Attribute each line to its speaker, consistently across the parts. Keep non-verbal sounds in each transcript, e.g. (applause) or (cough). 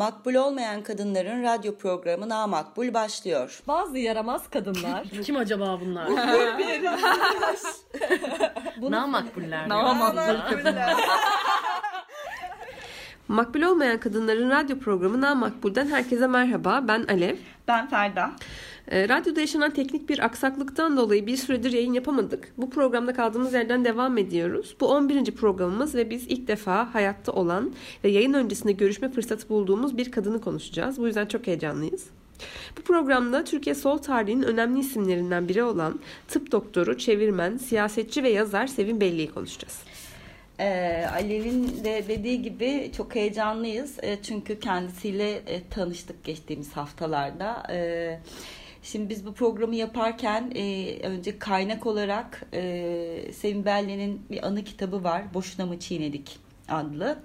Speaker 1: Makbul olmayan kadınların radyo programı Na Makbul başlıyor.
Speaker 2: Bazı yaramaz kadınlar.
Speaker 3: Kim acaba bunlar? (laughs)
Speaker 2: Bunu
Speaker 3: Namakbuller.
Speaker 2: Namakbuller. (laughs)
Speaker 4: Makbul olmayan kadınların radyo programı Na Makbul'den herkese merhaba. Ben Alev.
Speaker 1: Ben Ferda.
Speaker 4: E, radyoda yaşanan teknik bir aksaklıktan dolayı bir süredir yayın yapamadık. Bu programda kaldığımız yerden devam ediyoruz. Bu 11. programımız ve biz ilk defa hayatta olan ve yayın öncesinde görüşme fırsatı bulduğumuz bir kadını konuşacağız. Bu yüzden çok heyecanlıyız. Bu programda Türkiye sol tarihinin önemli isimlerinden biri olan tıp doktoru, çevirmen, siyasetçi ve yazar Sevin Belli'yi konuşacağız.
Speaker 1: Ee, Alev'in de dediği gibi çok heyecanlıyız. E, çünkü kendisiyle e, tanıştık geçtiğimiz haftalarda. E, şimdi biz bu programı yaparken e, önce kaynak olarak e, Sevin Belli'nin bir anı kitabı var. Boşuna mı çiğnedik adlı.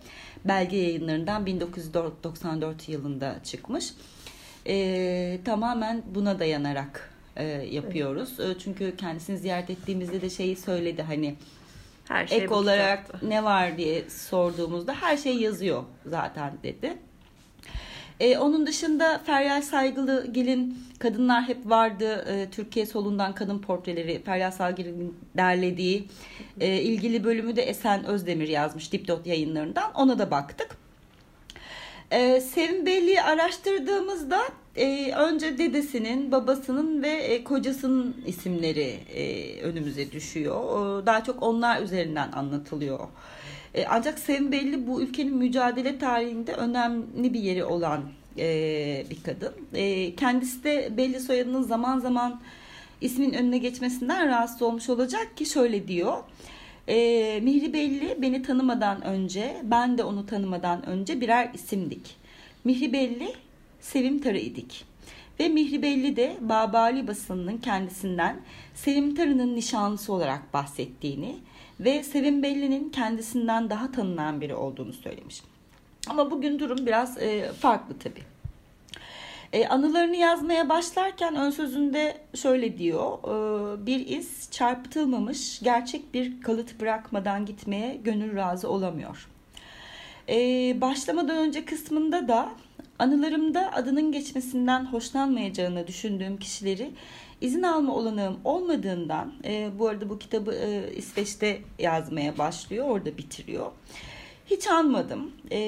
Speaker 1: Belge yayınlarından 1994 yılında çıkmış. E, tamamen buna dayanarak e, yapıyoruz. E, çünkü kendisini ziyaret ettiğimizde de şeyi söyledi hani
Speaker 4: Her şey
Speaker 1: ek olarak
Speaker 4: kitapta.
Speaker 1: ne var diye sorduğumuzda her şey yazıyor zaten dedi. Ee, onun dışında Feryal Saygılıgil'in Kadınlar Hep Vardı e, Türkiye Solundan Kadın Portreleri Feryal Saygılıgil'in derlediği e, ilgili bölümü de Esen Özdemir yazmış Dipdot yayınlarından ona da baktık. Ee, Sevim Belli'yi araştırdığımızda e, önce dedesinin, babasının ve e, kocasının isimleri e, önümüze düşüyor. O, Daha çok onlar üzerinden anlatılıyor. E, ancak Sevim Belli bu ülkenin mücadele tarihinde önemli bir yeri olan e, bir kadın. E, kendisi de Belli soyadının zaman zaman ismin önüne geçmesinden rahatsız olmuş olacak ki şöyle diyor. E, Mihri Belli beni tanımadan önce, ben de onu tanımadan önce birer isimdik. Mihri Belli, Sevim Tarı idik. Ve Mihri Belli de Babali basınının kendisinden Sevim Tarı'nın nişanlısı olarak bahsettiğini ve Sevim Belli'nin kendisinden daha tanınan biri olduğunu söylemiş. Ama bugün durum biraz e, farklı tabii. E, anılarını yazmaya başlarken ön sözünde şöyle diyor. e, bir iz çarpıtılmamış gerçek bir kalıt bırakmadan gitmeye gönül razı olamıyor. E, başlamadan önce kısmında da anılarımda adının geçmesinden hoşlanmayacağını düşündüğüm kişileri izin alma olanağım olmadığından e, bu arada bu kitabı e, İsveç'te yazmaya başlıyor orada bitiriyor. Hiç anmadım. Ee,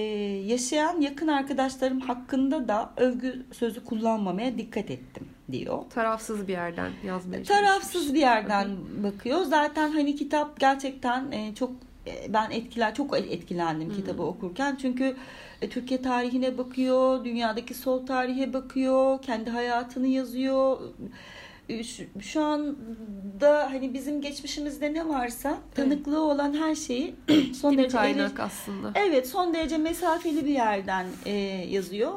Speaker 1: yaşayan yakın arkadaşlarım hakkında da övgü sözü kullanmamaya dikkat ettim diyor.
Speaker 4: Tarafsız bir yerden yazmaya
Speaker 1: Tarafsız bir yerden bakıyor. Zaten hani kitap gerçekten e, çok e, ben etkiler çok etkilendim kitabı okurken. Çünkü e, Türkiye tarihine bakıyor, dünyadaki sol tarihe bakıyor, kendi hayatını yazıyor. E, Şu, şu anda hani bizim geçmişimizde ne varsa tanıklığı olan her şeyi (clears throat) son
Speaker 4: Bir
Speaker 1: derece
Speaker 4: kaynak aslında.
Speaker 1: Evet son derece mesafeli bir yerden e, yazıyor.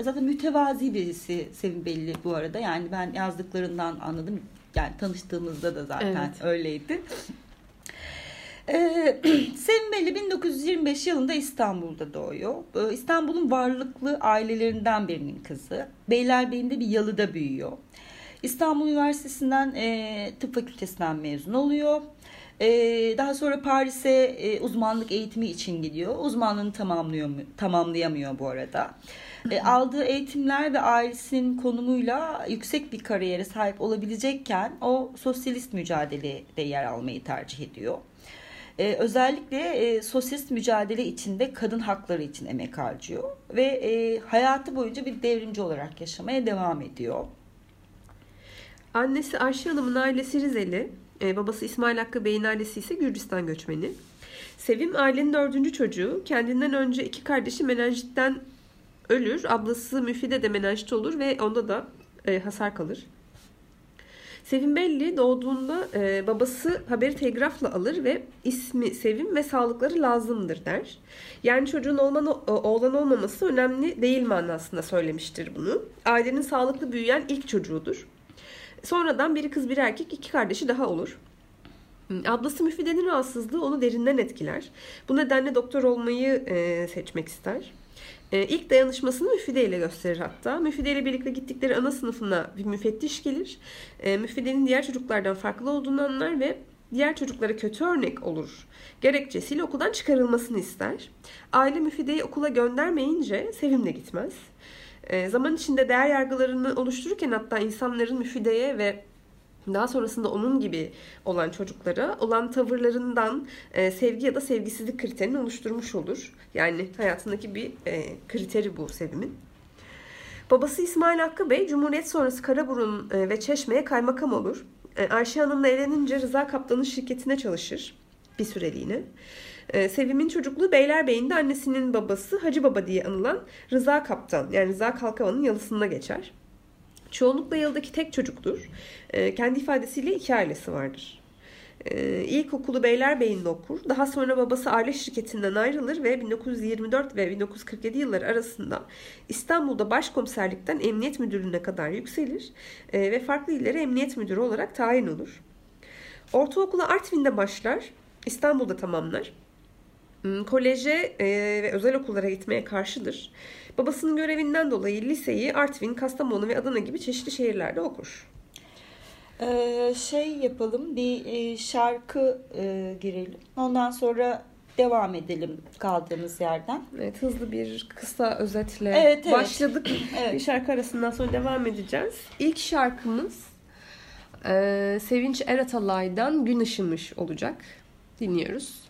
Speaker 1: Zaten mütevazi birisi Sevim Belli bu arada. Yani ben yazdıklarından anladım. Yani tanıştığımızda da zaten
Speaker 4: Evet.
Speaker 1: öyleydi. Ee, (clears throat) Sevim Belli 1925 yılında İstanbul'da doğuyor. Ee, İstanbul'un varlıklı ailelerinden birinin kızı. Beylerbeyi'nde bir yalıda büyüyor. İstanbul Üniversitesi'nden e, tıp fakültesinden mezun oluyor. E, daha sonra Paris'e e, uzmanlık eğitimi için gidiyor. Uzmanlığını tamamlıyor tamamlayamıyor bu arada. E, aldığı eğitimler ve ailesinin konumuyla yüksek bir kariyere sahip olabilecekken o sosyalist mücadelede yer almayı tercih ediyor. Ee, özellikle e, sosyalist mücadele içinde kadın hakları için emek harcıyor ve e, hayatı boyunca bir devrimci olarak yaşamaya devam ediyor.
Speaker 4: Annesi Ayşe Hanım'ın ailesi Rizeli. e, babası İsmail Hakkı Bey'in ailesi ise Gürcistan göçmeni. Sevim ailenin dördüncü çocuğu. Kendinden önce iki kardeşi menenjitten ölür. Ablası Müfide de menenjit olur ve onda da e, hasar kalır. Sevim Belli doğduğunda e, babası haberi telgrafla alır ve ismi Sevim ve sağlıkları lazımdır der. Yani çocuğun olman, oğlan olmaması önemli değil manasında söylemiştir bunu. Ailenin sağlıklı büyüyen ilk çocuğudur. Sonradan biri kız biri erkek iki kardeşi daha olur. Ablası Müfide'nin rahatsızlığı onu derinden etkiler. Bu nedenle doktor olmayı e, seçmek ister. E, ilk dayanışmasını Müfide ile gösterir hatta. Müfide ile birlikte gittikleri ana sınıfına bir müfettiş gelir. E, Müfide'nin diğer çocuklardan farklı olduğunu anlar ve diğer çocuklara kötü örnek olur gerekçesiyle okuldan çıkarılmasını ister. Aile müfideyi okula göndermeyince Sevim de gitmez. Zaman içinde değer yargılarını oluştururken hatta insanların müfideye ve daha sonrasında onun gibi olan çocuklara olan tavırlarından e, sevgi ya da sevgisizlik kriterini oluşturmuş olur. Yani hayatındaki bir e, kriteri bu Sevim'in. Babası İsmail Hakkı Bey Cumhuriyet sonrası Karaburun e, ve Çeşme'ye kaymakam olur. E, Ayşe Hanım'la evlenince Rıza Kaptan'ın şirketine çalışır bir süreliğine. E, Sevim'in çocukluğu Beylerbeyi'nde annesinin babası Hacı Baba diye anılan Rıza Kaptan yani Rıza Kalkavan'ın yalısında geçer. Çoğunlukla yıldaki tek çocuktur. E, kendi ifadesiyle iki ailesi vardır. E, ilkokulu Beylerbeyi'nde okur. Daha sonra babası aile şirketinden ayrılır ve 1924 ve 1947 yılları arasında İstanbul'da başkomiserlikten emniyet müdürlüğüne kadar yükselir e, ve farklı illere emniyet müdürü olarak tayin olur. Ortaokula Artvin'de başlar, İstanbul'da tamamlar. Hmm, koleje ve özel okullara gitmeye karşıdır. Babasının görevinden dolayı liseyi Artvin, Kastamonu ve Adana gibi çeşitli şehirlerde okur.
Speaker 1: Ee, şey yapalım bir e, şarkı e, girelim. Ondan sonra devam edelim kaldığımız yerden.
Speaker 4: Evet, hızlı bir kısa özetle
Speaker 1: Evet, evet.
Speaker 4: başladık. (clears throat)
Speaker 1: Evet.
Speaker 4: Bir şarkı arasından sonra devam edeceğiz. İlk şarkımız e, Sevinç Eratalay'dan Gün Işımış olacak. Dinliyoruz.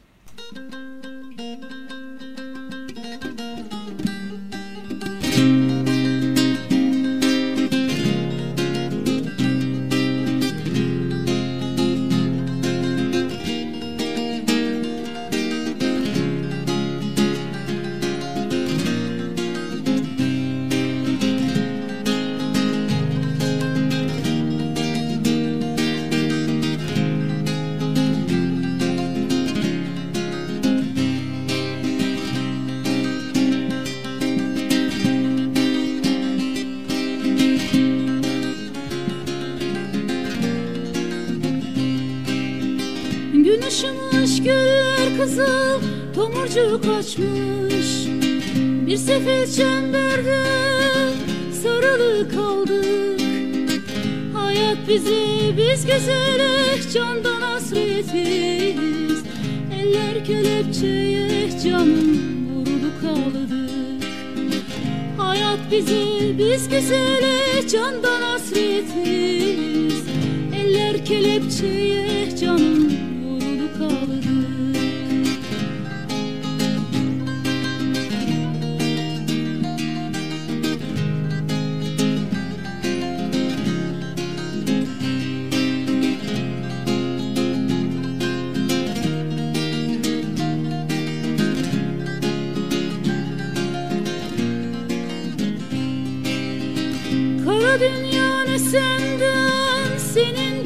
Speaker 5: Gün ışımış güller kızıl Tomurcuk açmış. Bir sefil çemberde Sarılı kaldık Hayat bizi biz güzele Candan hasretiz. Eller kelepçeye Canım vurulu kaldık Hayat bizi biz güzele Candan hasretiz. Eller kelepçeye Canım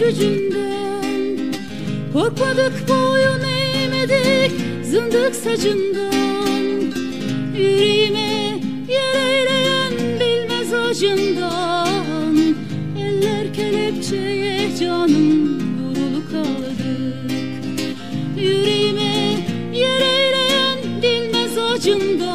Speaker 5: gücünden. Korkmadık boyun eğmedik zındık sacından Yüreğime yer eyleyen bilmez acından. Eller kelepçeye canım vurulu kaldık Yüreğime yer eyleyen bilmez acından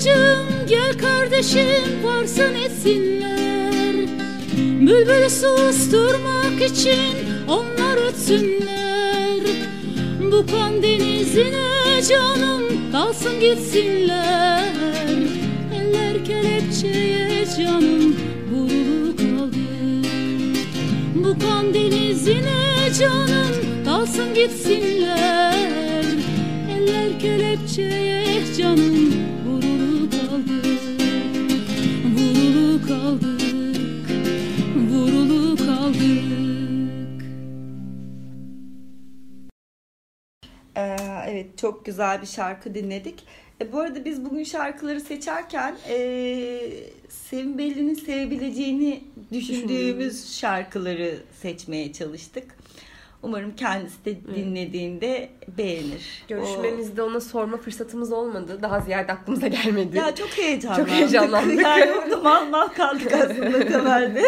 Speaker 5: bacım gel kardeşim varsın etsinler. Bülbülü susturmak için onlar ötsünler. Bu kan denizine canım dalsın gitsinler. Eller kelepçeye canım vurulu kaldık Bu kan denizine canım dalsın gitsinler. Eller kelepçeye canım
Speaker 1: çok güzel bir şarkı dinledik. E, bu arada biz bugün şarkıları seçerken e, Sevim Belli'nin sevebileceğini düşündüğümüz şarkıları seçmeye çalıştık. Umarım kendisi de dinlediğinde beğenir.
Speaker 4: Görüşmemizde ona sorma fırsatımız olmadı. Daha ziyade aklımıza gelmedi.
Speaker 1: Ya çok heyecanlandık.
Speaker 4: Çok heyecanlandık.
Speaker 1: Yani orada mal mal kaldık aslında temelde.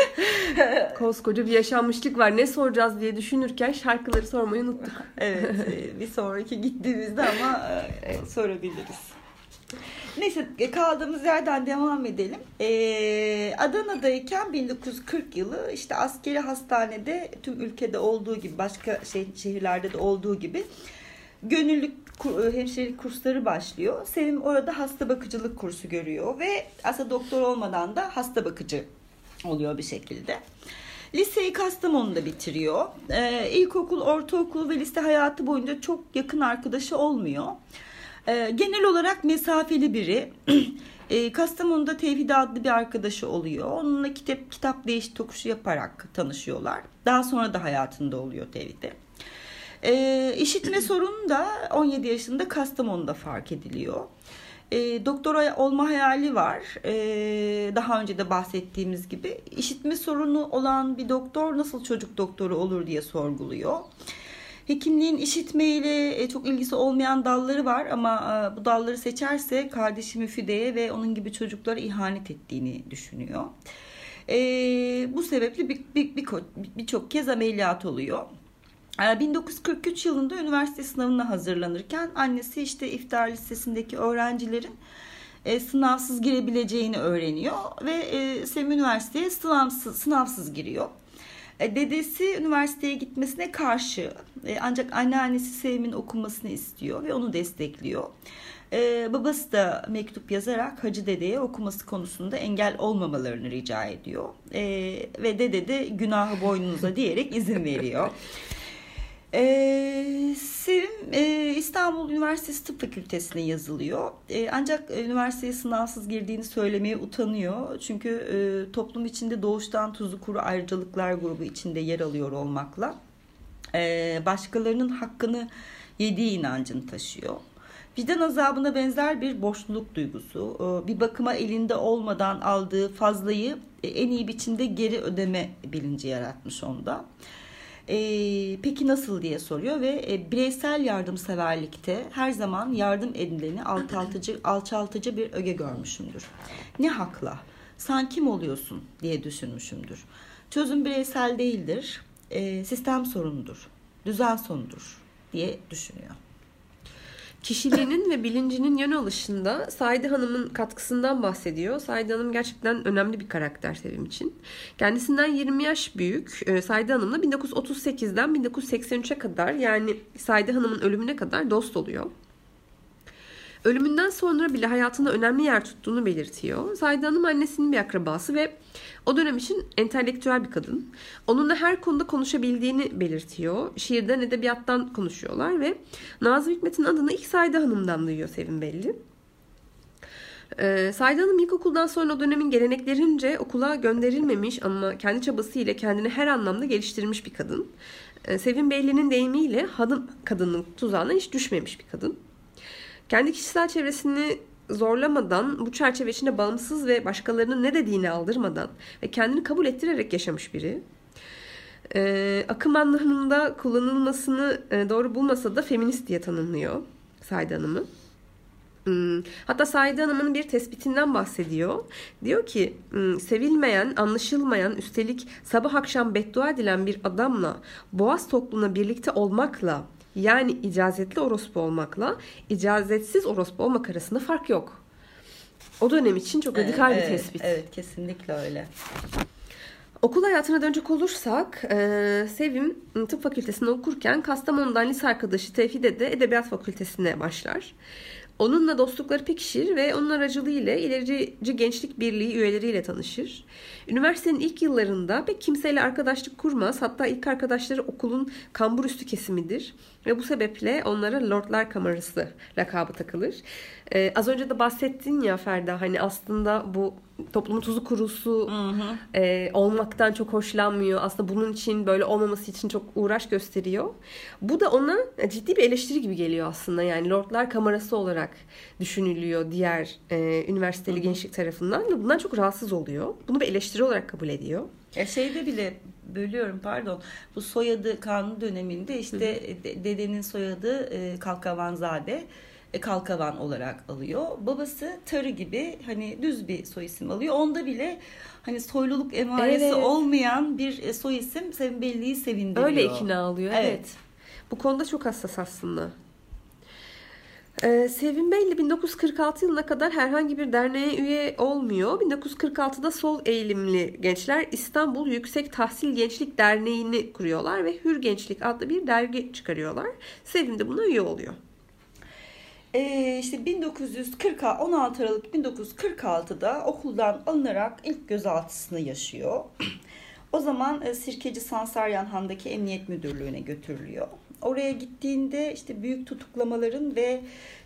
Speaker 1: (laughs)
Speaker 4: Koskoca bir yaşanmışlık var. Ne soracağız diye düşünürken şarkıları sormayı unuttuk.
Speaker 1: evet e, bir sonraki gittiğimizde ama e, sorabiliriz. Neyse e, kaldığımız yerden devam edelim. Ee, Adana'dayken 1940 yılı işte askeri hastanede tüm ülkede olduğu gibi başka şey, şehirlerde de olduğu gibi gönüllü kur- hemşirelik kursları başlıyor. Sevim orada hasta bakıcılık kursu görüyor ve aslında doktor olmadan da hasta bakıcı oluyor bir şekilde. Liseyi Kastamonu'da bitiriyor. Ee, ilkokul, ortaokul ve lise hayatı boyunca çok yakın arkadaşı olmuyor. Ee, genel olarak mesafeli biri. (clears throat) Ee, Kastamonu'da Tevhid adlı bir arkadaşı oluyor. Onunla kitap kitap değiş tokuşu yaparak tanışıyorlar. Daha sonra da hayatında oluyor Tevhid'e. Ee, işitme (clears throat) sorunu da 17 yaşında Kastamonu'da fark ediliyor. Ee, doktora olma hayali var. Ee, daha önce de bahsettiğimiz gibi. işitme sorunu olan bir doktor nasıl çocuk doktoru olur diye sorguluyor. Hekimliğin işitmeyle e, çok ilgisi olmayan dalları var ama e, bu dalları seçerse kardeşi Müfide'ye ve onun gibi çocuklara ihanet ettiğini düşünüyor. E, bu sebeple birçok bir, bir, bir, kez ameliyat oluyor. 1943 yılında üniversite sınavına hazırlanırken annesi işte iftar listesindeki öğrencilerin e, sınavsız girebileceğini öğreniyor ve e, Sevim Üniversitesi'ye sınavsız, sınavsız giriyor. E, dedesi üniversiteye gitmesine karşı e, ancak anneannesi Sevim'in okumasını istiyor ve onu destekliyor. E, babası da mektup yazarak Hacı Dede'ye okuması konusunda engel olmamalarını rica ediyor. Ve dede de günahı boynunuza diyerek izin veriyor. (laughs) Ee, Sevim e, İstanbul Üniversitesi Tıp Fakültesine yazılıyor. E, ancak üniversiteye sınavsız girdiğini söylemeye utanıyor. Çünkü e, toplum içinde doğuştan tuzu kuru ayrıcalıklar grubu içinde yer alıyor olmakla e, başkalarının hakkını yediği inancını taşıyor. Vicdan azabına benzer bir boşluk duygusu, e, bir bakıma elinde olmadan aldığı fazlayı e, en iyi biçimde geri ödeme bilinci yaratmış onda. E, peki nasıl diye soruyor ve e, bireysel yardımseverlikte her zaman yardım edileni alçaltıcı, alçaltıcı bir öge görmüşümdür. Ne hakla? Sen kim oluyorsun diye düşünmüşümdür. Çözüm bireysel değildir, e, sistem sorunudur, düzen sonudur diye düşünüyor.
Speaker 4: Kişiliğinin ve bilincinin yön alışında Saide Hanım'ın katkısından bahsediyor. Saide Hanım gerçekten önemli bir karakter Sevim için. Kendisinden 20 yaş büyük e, Saide Hanım'la 1938'den 1983'e kadar yani Saide Hanım'ın ölümüne kadar dost oluyor. Ölümünden sonra bile hayatında önemli yer tuttuğunu belirtiyor. Saide Hanım annesinin bir akrabası ve o dönem için entelektüel bir kadın. Onunla her konuda konuşabildiğini belirtiyor. Şiirden, edebiyattan konuşuyorlar ve Nazım Hikmet'in adını ilk Saide Hanım'dan duyuyor Sevim belli. Ee, Saide Hanım ilkokuldan sonra o dönemin geleneklerince okula gönderilmemiş ama kendi çabasıyla kendini her anlamda geliştirmiş bir kadın. Ee, Sevim Belli'nin deyimiyle hanım kadının tuzağına hiç düşmemiş bir kadın. Kendi kişisel çevresini zorlamadan, bu çerçeve içinde bağımsız ve başkalarının ne dediğini aldırmadan ve kendini kabul ettirerek yaşamış biri. Ee, akım anlamında kullanılmasını e, doğru bulmasa da feminist diye tanımlıyor Saide Hanım'ı. Hmm. Hatta Saide Hanım'ın bir tespitinden bahsediyor. Diyor ki hmm, sevilmeyen, anlaşılmayan, üstelik sabah akşam beddua edilen bir adamla boğaz topluluğuna birlikte olmakla yani icazetli orospu olmakla icazetsiz orospu olmak arasında fark yok. O dönem için çok radikal
Speaker 1: evet,
Speaker 4: bir tespit.
Speaker 1: Evet kesinlikle öyle.
Speaker 4: Okul hayatına dönecek olursak e, Sevim tıp fakültesinde okurken Kastamonu'dan lise arkadaşı Tevhide de edebiyat fakültesine başlar. Onunla dostlukları pekişir ve onun aracılığıyla ilerici gençlik birliği üyeleriyle tanışır. Üniversitenin ilk yıllarında pek kimseyle arkadaşlık kurmaz. Hatta ilk arkadaşları okulun kambur üstü kesimidir. Ve bu sebeple onlara Lordlar Kamerası lakabı takılır. Ee, az önce de bahsettin ya Ferda hani aslında bu toplumun tuzu kurusu hı hı. E, olmaktan çok hoşlanmıyor. Aslında bunun için böyle olmaması için çok uğraş gösteriyor. Bu da ona ciddi bir eleştiri gibi geliyor aslında. Yani Lordlar Kamerası olarak düşünülüyor diğer e, üniversiteli hı hı. gençlik tarafından ve bundan çok rahatsız oluyor. Bunu bir eleştiri olarak kabul ediyor.
Speaker 1: Ya şeyde bile bölüyorum pardon. Bu soyadı kanun döneminde işte de- dedenin soyadı e, Kalkavanzade e, Kalkavan olarak alıyor. Babası Tarı gibi hani düz bir soy isim alıyor. Onda bile hani soyluluk emaresi
Speaker 4: Evet.
Speaker 1: olmayan bir e, soy isim Sevim Belli'yi sevindiriyor.
Speaker 4: Öyle ikna alıyor. Evet.
Speaker 1: Evet.
Speaker 4: Bu konuda çok hassas aslında. Ee, Sevim Belli 1946 yılına kadar herhangi bir derneğe üye olmuyor. 1946'da sol eğilimli gençler İstanbul Yüksek Tahsil Gençlik Derneği'ni kuruyorlar ve Hür Gençlik adlı bir dergi çıkarıyorlar. Sevim de buna üye oluyor.
Speaker 1: Ee, işte 1940 16 Aralık 1946'da okuldan alınarak ilk gözaltısını yaşıyor. O zaman e, Sirkeci Sansaryan Han'daki Emniyet Müdürlüğü'ne götürülüyor. Oraya gittiğinde işte büyük tutuklamaların ve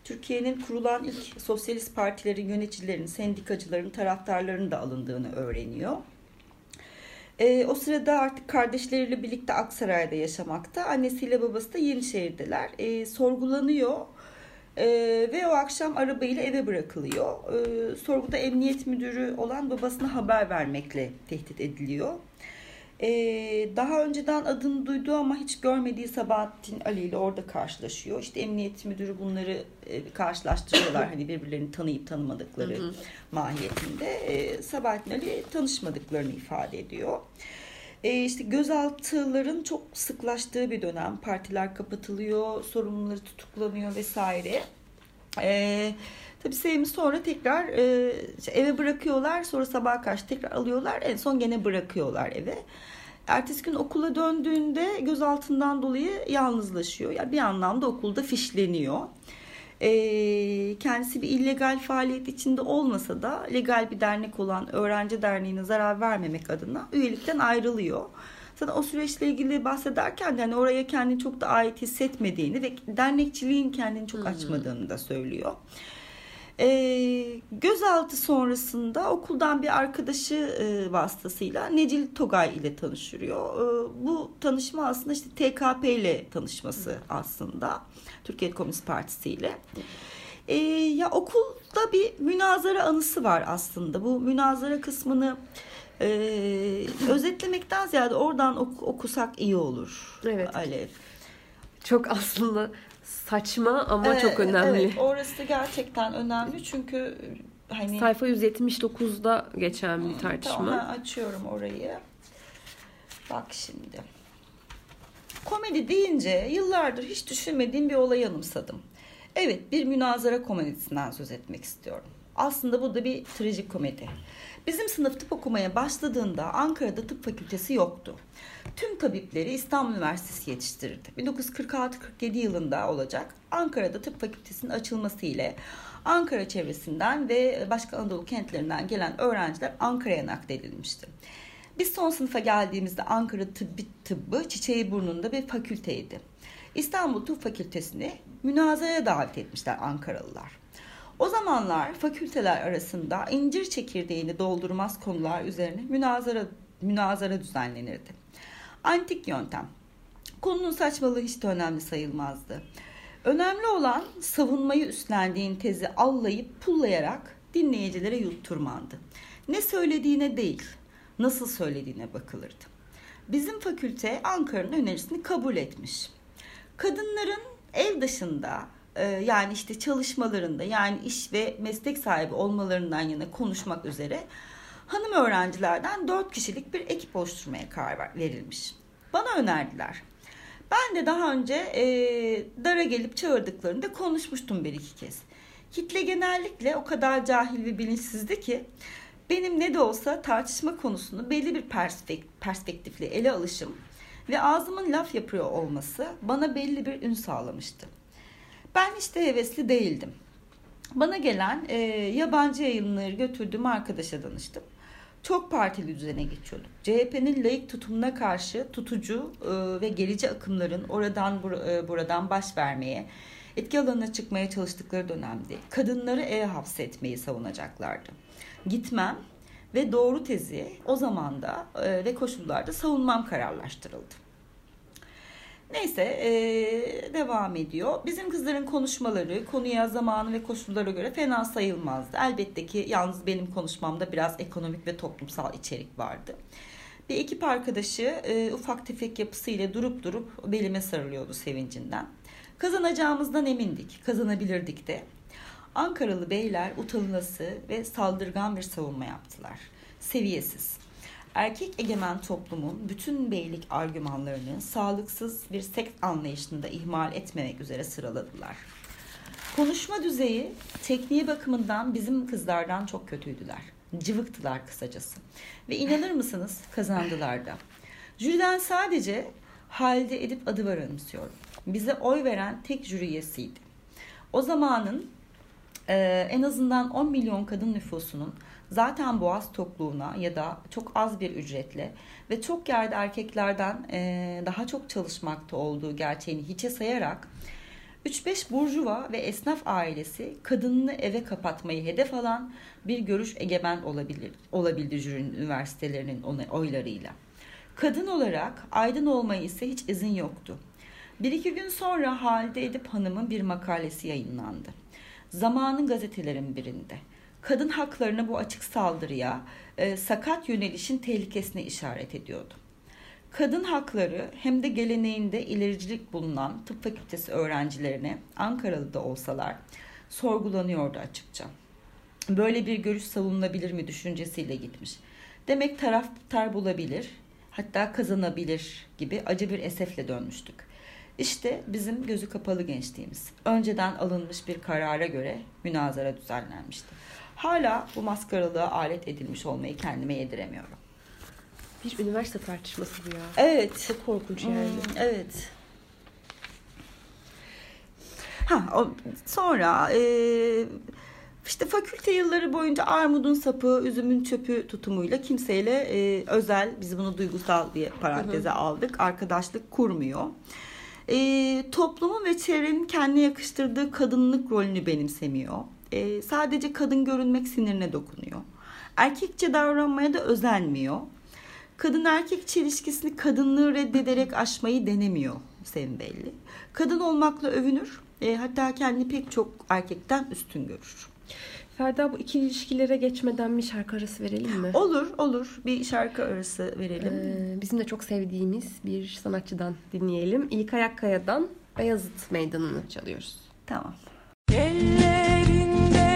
Speaker 1: Türkiye'nin kurulan ilk sosyalist partilerin yöneticilerinin, sendikacıların, taraftarlarının da alındığını öğreniyor. E, o sırada artık kardeşleriyle birlikte Aksaray'da yaşamakta. Annesiyle babası da Yenişehir'deler. E, sorgulanıyor. Ee, ve o akşam arabayla eve bırakılıyor. Ee, sorguda emniyet müdürü olan babasına haber vermekle tehdit ediliyor. Ee, daha önceden adını duyduğu ama hiç görmediği Sabahattin Ali ile orada karşılaşıyor. İşte emniyet müdürü bunları e, karşılaştırıyorlar. (coughs) hani birbirlerini tanıyıp tanımadıkları mahiyetinde. Ee, Sabahattin Ali tanışmadıklarını ifade ediyor. E, işte gözaltıların çok sıklaştığı bir dönem. Partiler kapatılıyor, sorumluları tutuklanıyor vesaire. E, tabii Sevim'i sonra tekrar e, işte eve bırakıyorlar. Sonra sabaha karşı tekrar alıyorlar. En son gene bırakıyorlar eve. Ertesi gün okula döndüğünde gözaltından dolayı yalnızlaşıyor. Yani bir anlamda okulda fişleniyor. E, kendisi bir illegal faaliyet içinde olmasa da legal bir dernek olan Öğrenci Derneği'ne zarar vermemek adına üyelikten ayrılıyor. Zaten o süreçle ilgili bahsederken de hani oraya kendini çok da ait hissetmediğini ve dernekçiliğin kendini çok açmadığını da söylüyor. E, gözaltı sonrasında okuldan bir arkadaşı e, vasıtasıyla Necil Togay ile tanışıyor. E, bu tanışma aslında işte TKP ile tanışması aslında. Türkiye Komünist Partisi ile. E, ya okulda bir münazara anısı var aslında. Bu münazara kısmını e, özetlemekten ziyade oradan ok- okusak iyi olur.
Speaker 4: Evet.
Speaker 1: Alev.
Speaker 4: Çok aslında saçma ama
Speaker 1: Ee,
Speaker 4: çok önemli.
Speaker 1: Evet, orası gerçekten önemli çünkü hani
Speaker 4: Sayfa 179'da geçen bir tartışma.
Speaker 1: Tamam, ha, açıyorum orayı. Bak şimdi. Komedi deyince yıllardır hiç düşünmediğim bir olayı anımsadım. Evet, bir münazara komedisinden söz etmek istiyorum. Aslında bu da bir trajik komedi. Bizim sınıf tıp okumaya başladığında Ankara'da tıp fakültesi yoktu. Tüm tabipleri İstanbul Üniversitesi yetiştirirdi. 1946-47 yılında olacak Ankara'da tıp fakültesinin açılması ile Ankara çevresinden ve başka Anadolu kentlerinden gelen öğrenciler Ankara'ya nakledilmişti. Biz son sınıfa geldiğimizde Ankara Tıbbi Tıbbı çiçeği burnunda bir fakülteydi. İstanbul Tıp Fakültesini münazaraya davet etmişler Ankaralılar. O zamanlar fakülteler arasında incir çekirdeğini doldurmaz konular üzerine münazara, münazara düzenlenirdi. Antik yöntem. Konunun saçmalığı hiç de önemli sayılmazdı. Önemli olan savunmayı üstlendiğin tezi allayıp pullayarak dinleyicilere yutturmandı. Ne söylediğine değil, nasıl söylediğine bakılırdı. Bizim fakülte Ankara'nın önerisini kabul etmiş. Kadınların ev dışında yani işte çalışmalarında yani iş ve meslek sahibi olmalarından yana konuşmak üzere hanım öğrencilerden 4 kişilik bir ekip oluşturmaya karar ver- verilmiş. Bana önerdiler. Ben de daha önce e, dara gelip çağırdıklarında konuşmuştum bir iki kez. Kitle genellikle o kadar cahil ve bilinçsizdi ki benim ne de olsa tartışma konusunu belli bir perspek- perspektifle ele alışım ve ağzımın laf yapıyor olması bana belli bir ün sağlamıştı. Ben hiç de hevesli değildim. Bana gelen e, yabancı yayınları götürdüğüm arkadaşa danıştım. Çok partili düzene geçiyorduk. CHP'nin layık tutumuna karşı tutucu e, ve gerici akımların oradan bur- e, buradan baş vermeye, etki alanına çıkmaya çalıştıkları dönemde kadınları eve hapsetmeyi savunacaklardı. Gitmem ve doğru tezi o zamanda e, ve koşullarda savunmam kararlaştırıldı. Neyse e, devam ediyor. Bizim kızların konuşmaları konuya, zamanı ve koşullara göre fena sayılmazdı. Elbette ki yalnız benim konuşmamda biraz ekonomik ve toplumsal içerik vardı. Bir ekip arkadaşı e, ufak tefek yapısıyla durup durup belime sarılıyordu sevincinden. Kazanacağımızdan emindik, kazanabilirdik de. Ankaralı beyler utanılası ve saldırgan bir savunma yaptılar. Seviyesiz. Erkek egemen toplumun bütün beylik argümanlarını sağlıksız bir seks anlayışında ihmal etmemek üzere sıraladılar. Konuşma düzeyi tekniği bakımından bizim kızlardan çok kötüydüler. Cıvıktılar kısacası. Ve inanır mısınız kazandılar da. Jüriden sadece Halide Edip adı var anımsıyorum. Bize oy veren tek jüri üyesiydi. O zamanın e, en azından 10 milyon kadın nüfusunun zaten boğaz tokluğuna ya da çok az bir ücretle ve çok yerde erkeklerden e, daha çok çalışmakta olduğu gerçeğini hiçe sayarak 3-5 burjuva ve esnaf ailesi kadınını eve kapatmayı hedef alan bir görüş egemen olabilir, olabildi jürinin üniversitelerinin oylarıyla. Kadın olarak aydın olmayı ise hiç izin yoktu. Bir iki gün sonra Halide Edip Hanım'ın bir makalesi yayınlandı. Zamanın gazetelerin birinde. Kadın haklarına bu açık saldırıya, e, sakat yönelişin tehlikesine işaret ediyordu. Kadın hakları hem de geleneğinde ilericilik bulunan tıp fakültesi öğrencilerine Ankaralı'da olsalar sorgulanıyordu açıkça. Böyle bir görüş savunulabilir mi düşüncesiyle gitmiş. Demek taraftar bulabilir, hatta kazanabilir gibi acı bir esefle dönmüştük. İşte bizim gözü kapalı gençliğimiz. Önceden alınmış bir karara göre münazara düzenlenmişti. Hala bu maskaralığa alet edilmiş olmayı kendime yediremiyorum.
Speaker 4: Bir üniversite tartışması bu ya.
Speaker 1: Evet.
Speaker 4: Çok korkunç yani.
Speaker 1: Hmm, evet. Ha, o, sonra e, işte fakülte yılları boyunca armudun sapı, üzümün çöpü tutumuyla kimseyle e, özel, biz bunu duygusal bir paranteze aldık, arkadaşlık kurmuyor. E, toplumun ve çevrenin kendine yakıştırdığı kadınlık rolünü benimsemiyor. E, sadece kadın görünmek sinirine dokunuyor. Erkekçe davranmaya da özenmiyor. Kadın erkek çelişkisini kadınlığı reddederek aşmayı denemiyor Sevim belli. Kadın olmakla övünür. E, hatta kendini pek çok erkekten üstün görür.
Speaker 4: Ferda bu ikili ilişkilere geçmeden bir şarkı arası verelim mi?
Speaker 1: Olur olur bir şarkı arası verelim.
Speaker 4: Ee, bizim de çok sevdiğimiz bir sanatçıdan dinleyelim. İlkay Kaya'dan Beyazıt Meydanı'nı çalıyoruz.
Speaker 1: Tamam.
Speaker 6: Ellerinde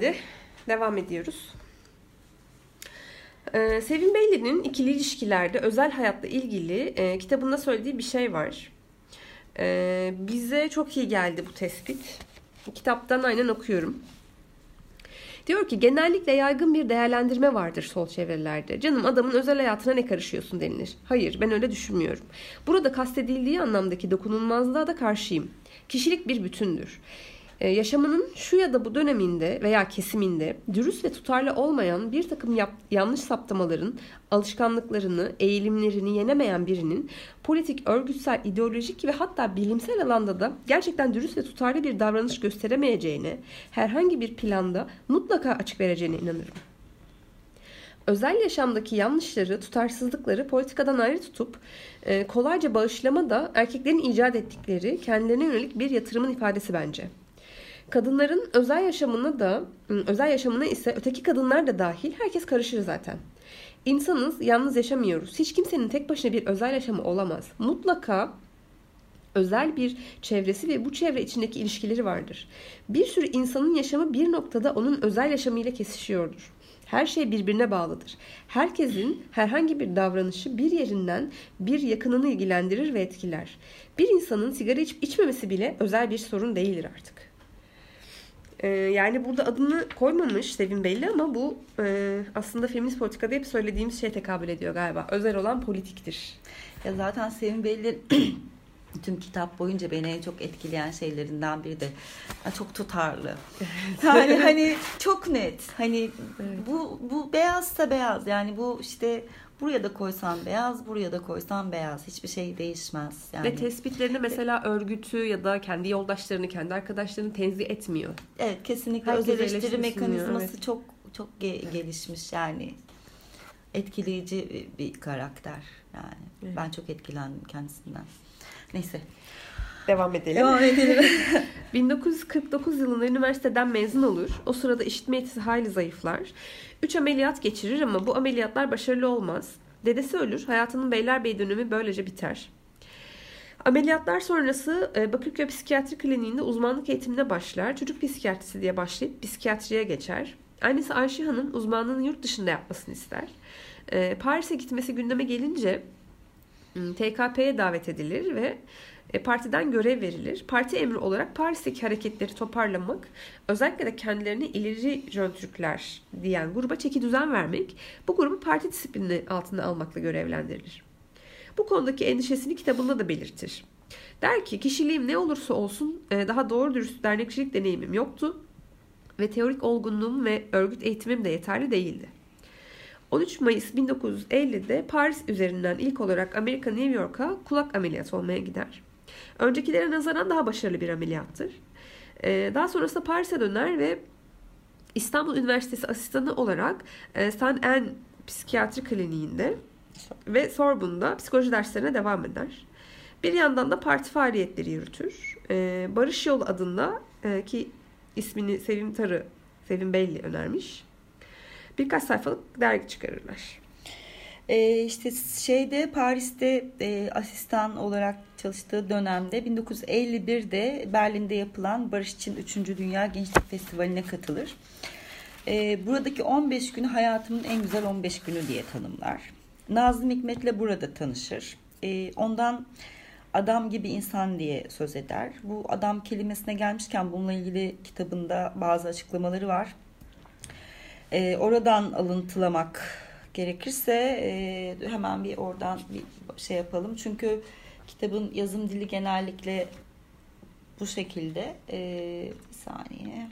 Speaker 4: Çok güzeldi. Devam ediyoruz. Ee, Sevim Beyli'nin ikili ilişkilerde özel hayatla ilgili e, kitabında söylediği bir şey var. Ee, bize çok iyi geldi bu tespit. Kitaptan aynen okuyorum. Diyor ki genellikle yaygın bir değerlendirme vardır sol çevrelerde. Canım adamın özel hayatına ne karışıyorsun denilir. Hayır ben öyle düşünmüyorum. Burada kastedildiği anlamdaki dokunulmazlığa da karşıyım. Kişilik bir bütündür. Ee, yaşamının şu ya da bu döneminde veya kesiminde dürüst ve tutarlı olmayan bir takım yap- yanlış saptamaların alışkanlıklarını, eğilimlerini yenemeyen birinin politik, örgütsel, ideolojik ve hatta bilimsel alanda da gerçekten dürüst ve tutarlı bir davranış gösteremeyeceğine, herhangi bir planda mutlaka açık vereceğine inanırım. Özel yaşamdaki yanlışları, tutarsızlıkları politikadan ayrı tutup e, kolayca bağışlama da erkeklerin icat ettikleri kendilerine yönelik bir yatırımın ifadesi bence. Kadınların özel yaşamına da özel yaşamına ise öteki kadınlar da dahil herkes karışır zaten. İnsanız, yalnız yaşamıyoruz. Hiç kimsenin tek başına bir özel yaşamı olamaz. Mutlaka özel bir çevresi ve bu çevre içindeki ilişkileri vardır. Bir sürü insanın yaşamı bir noktada onun özel yaşamıyla kesişiyordur. Her şey birbirine bağlıdır. Herkesin herhangi bir davranışı bir yerinden bir yakınını ilgilendirir ve etkiler. Bir insanın sigara içip içmemesi bile özel bir sorun değildir artık. Ee, yani burada adını koymamış Sevin belli ama bu e, aslında feminist politikada hep söylediğimiz şeye tekabül ediyor galiba. Özel olan politiktir.
Speaker 1: Ya zaten Sevim Belli (clears throat) tüm kitap boyunca beni en çok etkileyen şeylerinden biri de çok tutarlı. Yani (laughs) hani çok net. Hani bu bu beyazsa beyaz. Yani bu işte buraya da koysan beyaz, buraya da koysan beyaz. Hiçbir şey değişmez. Yani
Speaker 4: Ve tespitlerini mesela örgütü ya da kendi yoldaşlarını, kendi arkadaşlarını tenzih etmiyor.
Speaker 1: evet kesinlikle
Speaker 4: Herkes
Speaker 1: öz eleştiri mekanizması
Speaker 4: sunuyor,
Speaker 1: çok çok ge- gelişmiş yani. Etkileyici bir karakter yani.
Speaker 4: Evet.
Speaker 1: Ben çok etkilendim kendisinden. Neyse.
Speaker 4: Devam edelim.
Speaker 1: Devam edelim. (laughs) (laughs)
Speaker 4: 1949 yılında üniversiteden mezun olur. O sırada işitme yetisi hayli zayıflar. 3 ameliyat geçirir ama bu ameliyatlar başarılı olmaz. Dedesi ölür. Hayatının Beylerbeyi dönemi böylece biter. Ameliyatlar sonrası e, Bakırköy Psikiyatri Kliniğinde uzmanlık eğitimine başlar. Çocuk psikiyatrisi diye başlayıp psikiyatriye geçer. Annesi Ayşe Hanım uzmanlığını yurt dışında yapmasını ister. E, Paris'e gitmesi gündeme gelince m, TKP'ye davet edilir ve partiden görev verilir. Parti emri olarak Paris'teki hareketleri toparlamak, özellikle de kendilerini ileri Jön Türkler diyen gruba çeki düzen vermek, bu grubu parti disiplini altında almakla görevlendirilir. Bu konudaki endişesini kitabında da belirtir. Der ki kişiliğim ne olursa olsun e, daha doğru dürüst dernekçilik deneyimim yoktu ve teorik olgunluğum ve örgüt eğitimim de yeterli değildi. 13 Mayıs 1950'de Paris üzerinden ilk olarak Amerika New York'a kulak ameliyatı olmaya gider. Öncekilere nazaran daha başarılı bir ameliyattır. Ee, Daha sonrasında Paris'e döner ve İstanbul Üniversitesi asistanı olarak e, St. Anne Psikiyatri Kliniğinde ve Sorbonne'da psikoloji derslerine devam eder. Bir yandan da parti faaliyetleri yürütür. Ee, Barış Yolu adında e, ki ismini Sevim Tarı, Sevim Belli önermiş. Birkaç sayfalık dergi çıkarırlar.
Speaker 1: Ee, işte şeyde Paris'te e, asistan olarak çalıştığı dönemde 1951'de Berlin'de yapılan Barış için 3. Dünya Gençlik Festivali'ne katılır. Ee, buradaki 15 günü hayatımın en güzel 15 günü diye tanımlar. Nazım Hikmet'le burada tanışır. Ee, ondan adam gibi insan diye söz eder. Bu adam kelimesine gelmişken bununla ilgili kitabında bazı açıklamaları var. Ee, oradan alıntılamak gerekirse e, hemen bir oradan bir şey yapalım. Çünkü kitabın yazım dili genellikle bu şekilde. Ee, bir saniye.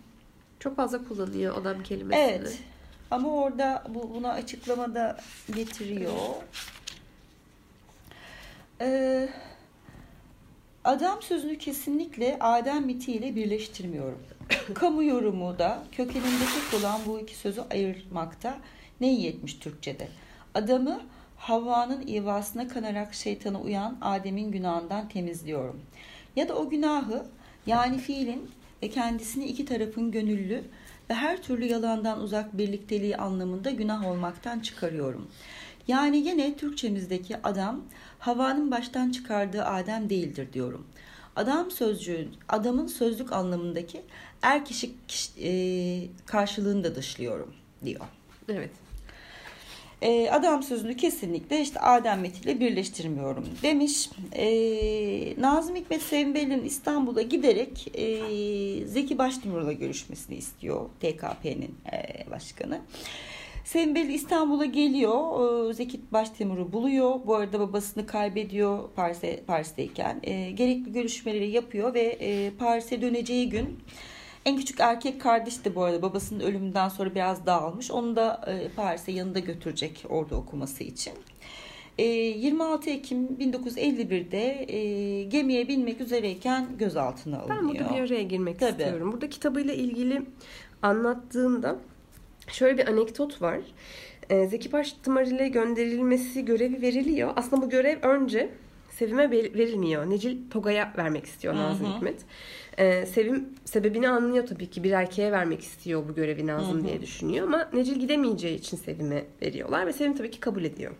Speaker 4: Çok fazla kullanıyor adam kelimesini.
Speaker 1: Evet. Ama orada bu buna açıklama da getiriyor. Ee, adam sözünü kesinlikle Adem mitiyle birleştirmiyorum. (coughs) Kamu yorumu da kökenindeki olan bu iki sözü ayırmakta ne iyi etmiş Türkçe'de. Adamı Havva'nın ivasına kanarak şeytana uyan Adem'in günahından temizliyorum. Ya da o günahı yani fiilin ve kendisini iki tarafın gönüllü ve her türlü yalandan uzak birlikteliği anlamında günah olmaktan çıkarıyorum. Yani yine Türkçemizdeki adam Havva'nın baştan çıkardığı Adem değildir diyorum. Adam sözcüğün, adamın sözlük anlamındaki er kişi, kişi- e, karşılığını da dışlıyorum diyor.
Speaker 4: Evet.
Speaker 1: E, adam sözünü kesinlikle işte Adem Met ile birleştirmiyorum demiş. E, Nazım Hikmet Sevim İstanbul'a giderek e, Zeki Başdemir'le görüşmesini istiyor TKP'nin e, başkanı. Sevim Belli İstanbul'a geliyor. E, Zeki Başdemir'i buluyor. Bu arada babasını kaybediyor Paris'e, Paris'teyken. E, gerekli görüşmeleri yapıyor ve e, Paris'e döneceği gün en küçük erkek kardeş de bu arada babasının ölümünden sonra biraz dağılmış. Onu da e, Paris'e yanında götürecek orada okuması için. E, 26 Ekim 1951'de e, gemiye binmek üzereyken gözaltına alınıyor.
Speaker 4: Ben burada bir araya girmek
Speaker 1: Tabii.
Speaker 4: istiyorum. Burada kitabıyla ilgili anlattığımda şöyle bir anekdot var. Ee, Zeki Baştımar ile gönderilmesi görevi veriliyor. Aslında bu görev önce Sevim'e ver- verilmiyor. Necil Toga'ya vermek istiyor Nazım
Speaker 1: Hı hı.
Speaker 4: Ee, Sevim sebebini anlıyor tabii ki. Bir erkeğe vermek istiyor bu görevi Nazım diye düşünüyor. Ama Necil gidemeyeceği için Sevim'e veriyorlar. Ve Sevim tabii ki kabul ediyor.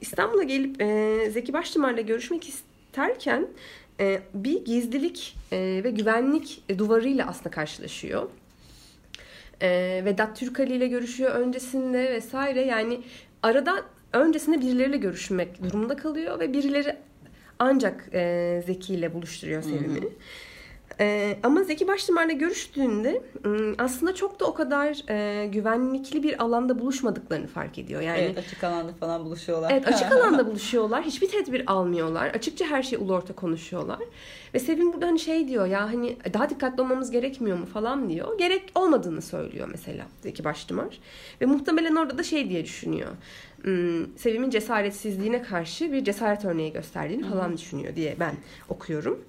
Speaker 4: İstanbul'a gelip e, Zeki Baştımar'la görüşmek isterken e, bir gizlilik e, ve güvenlik duvarıyla aslında karşılaşıyor. E, Vedat Türkali ile görüşüyor öncesinde vesaire. Yani arada öncesinde birileriyle görüşmek durumunda kalıyor ve birileri ancak e, Zeki ile buluşturuyor Sevim'i. E, ama Zeki Başlımar'la görüştüğünde m, aslında çok da o kadar e, güvenlikli bir alanda buluşmadıklarını fark ediyor. Yani
Speaker 1: Evet açık alanda falan buluşuyorlar.
Speaker 4: Evet açık (laughs) alanda buluşuyorlar. Hiçbir tedbir almıyorlar. Açıkça her şeyi ulu orta konuşuyorlar. Ve Sevim burada hani şey diyor ya hani daha dikkatli olmamız gerekmiyor mu falan diyor. Gerek olmadığını söylüyor mesela Zeki Baştımar. Ve muhtemelen orada da şey diye düşünüyor. Hmm, Sevim'in cesaretsizliğine karşı bir cesaret örneği gösterdiğini falan düşünüyor diye ben okuyorum.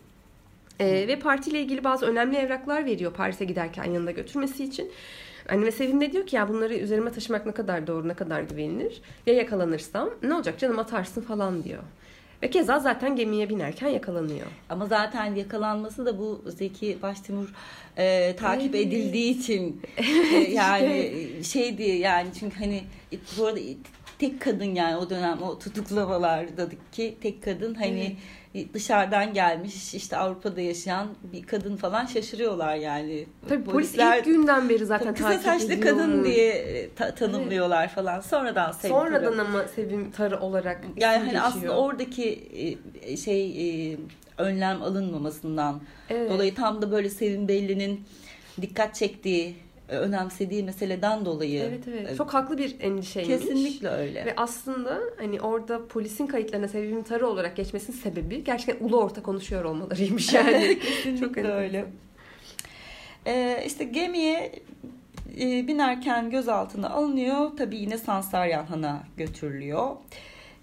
Speaker 4: Ee, ve partiyle ilgili bazı önemli evraklar veriyor Paris'e giderken yanında götürmesi için. Hani ve Sevim de diyor ki ya bunları üzerime taşımak ne kadar doğru, ne kadar güvenilir. Ya yakalanırsam ne olacak canım atarsın falan diyor. Ve keza zaten gemiye binerken yakalanıyor.
Speaker 1: Ama zaten yakalanması da bu Zeki Baştimur e, takip
Speaker 4: Evet.
Speaker 1: edildiği için (laughs) e, yani şey diye yani çünkü hani e, bu arada tek kadın yani o dönem o tutuklamalardaki tek kadın hani e, dışarıdan gelmiş işte Avrupa'da yaşayan bir kadın falan şaşırıyorlar yani.
Speaker 4: Tabii polis
Speaker 1: Polisler
Speaker 4: ilk günden beri zaten
Speaker 1: kısa
Speaker 4: takip
Speaker 1: saçlı
Speaker 4: ediyor
Speaker 1: kadın diye e, ta- tanımlıyorlar falan. Sonradan Sevim
Speaker 4: Sonradan
Speaker 1: Tarım.
Speaker 4: ama Sevim Tarı olarak
Speaker 1: Yani hani aslında
Speaker 4: geçiyor.
Speaker 1: oradaki e, şey e, önlem alınmamasından
Speaker 4: Evet.
Speaker 1: dolayı tam da böyle Sevim Belli'nin dikkat çektiği, önemsediği meseleden dolayı.
Speaker 4: Evet evet.
Speaker 1: e,
Speaker 4: Çok haklı bir endişeymiş.
Speaker 1: kesinlikle öyle.
Speaker 4: Ve aslında hani orada polisin kayıtlarına Sevim Tarı olarak geçmesinin sebebi gerçekten ulu orta konuşuyor olmalarıymış (laughs) yani. Çok
Speaker 1: öyle. E, işte gemiye e, binerken gözaltına alınıyor. Tabii yine Sansaryan Han'a götürülüyor.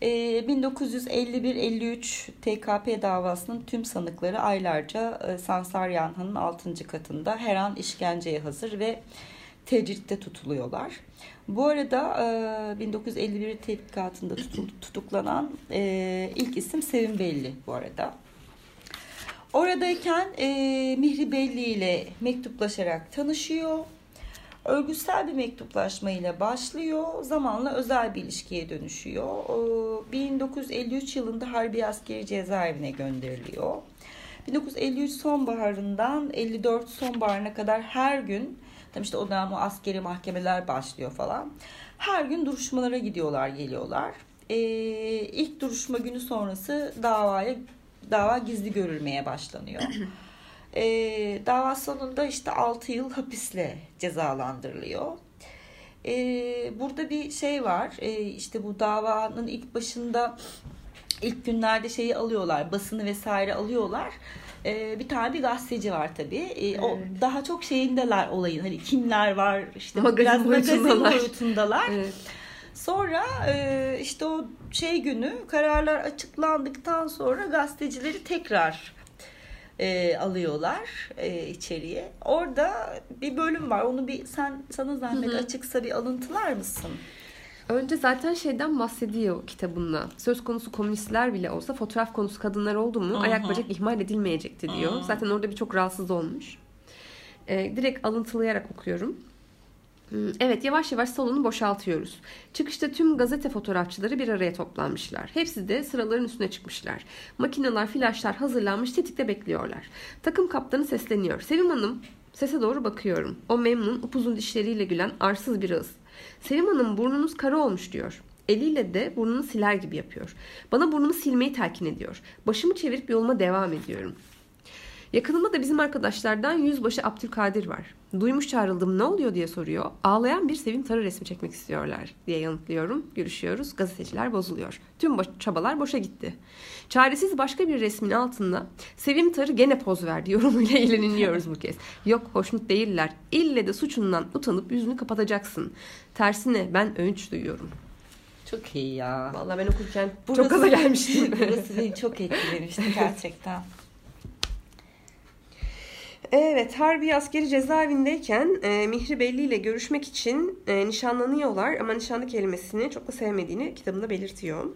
Speaker 1: E, 1951-53 TKP davasının tüm sanıkları aylarca e, Sansaryan Han'ın 6. katında her an işkenceye hazır ve tecritte tutuluyorlar. Bu arada e, 1951 tetkikatında tutul- (clears throat) tutuklanan e, ilk isim Sevim Belli bu arada. Oradayken e, Mihri Belli ile mektuplaşarak tanışıyor. Örgütsel bir mektuplaşma ile başlıyor. Zamanla özel bir ilişkiye dönüşüyor. E, 1953 yılında Harbi Askeri Cezaevine gönderiliyor. 1953 sonbaharından 54 sonbaharına kadar her gün tabii işte o dönem o askeri mahkemeler başlıyor falan. Her gün duruşmalara gidiyorlar, geliyorlar. E, ilk duruşma günü sonrası davaya dava gizli görülmeye başlanıyor. E, dava sonunda işte 6 yıl hapisle cezalandırılıyor. E, burada bir şey var. E, işte bu davanın ilk başında ilk günlerde şeyi alıyorlar. Basını vesaire alıyorlar. E, bir tane bir gazeteci var tabii. E, O
Speaker 4: Evet.
Speaker 1: daha çok şeyindeler olayın. Hani kimler var işte (laughs)
Speaker 4: Magazin
Speaker 1: biraz magazin
Speaker 4: boyutundalar.
Speaker 1: boyutundalar.
Speaker 4: Evet.
Speaker 1: Sonra e, işte o şey günü kararlar açıklandıktan sonra gazetecileri tekrar e, alıyorlar e, içeriye. Orada bir bölüm var. Onu bir sen sana zahmet açıksa bir alıntılar mısın?
Speaker 4: Önce zaten şeyden bahsediyor kitabında. Söz konusu komünistler bile olsa fotoğraf konusu kadınlar oldu mu
Speaker 1: hı.
Speaker 4: ayak bacak ihmal edilmeyecekti diyor.
Speaker 1: Hı.
Speaker 4: Zaten orada bir çok rahatsız olmuş. Ee, direkt alıntılayarak okuyorum. Hmm, Evet yavaş yavaş salonu boşaltıyoruz. Çıkışta tüm gazete fotoğrafçıları bir araya toplanmışlar. Hepsi de sıraların üstüne çıkmışlar. Makineler, flaşlar hazırlanmış tetikte bekliyorlar. Takım kaptanı sesleniyor. Sevim Hanım sese doğru bakıyorum. O memnun upuzun dişleriyle gülen arsız bir ağız. Sevim Hanım burnunuz kara olmuş diyor. Eliyle de burnunu siler gibi yapıyor. Bana burnumu silmeyi telkin ediyor. Başımı çevirip yoluma devam ediyorum. Yakınımda da bizim arkadaşlardan yüzbaşı Abdülkadir var. Duymuş çağrıldım ne oluyor diye soruyor. Ağlayan bir Sevim Tarı resmi çekmek istiyorlar diye yanıtlıyorum. Görüşüyoruz. Gazeteciler bozuluyor. Tüm boş- çabalar boşa gitti. Çaresiz başka bir resmin altında Sevim Tarı gene poz verdi (laughs) yorumuyla eğleniliyoruz bu kez. Yok hoşnut değiller. İlle de suçundan utanıp yüzünü kapatacaksın. Tersine ben övünç duyuyorum.
Speaker 1: Çok iyi ya.
Speaker 4: Vallahi ben okurken
Speaker 1: Burası-
Speaker 4: çok gaza gelmiştim. (laughs)
Speaker 1: Burası beni çok etkilemişti gerçekten.
Speaker 4: Evet, Harbi askeri cezaevindeyken e, Mihri Belli ile görüşmek için e, nişanlanıyorlar ama nişanlı kelimesini çok da sevmediğini kitabında belirtiyor.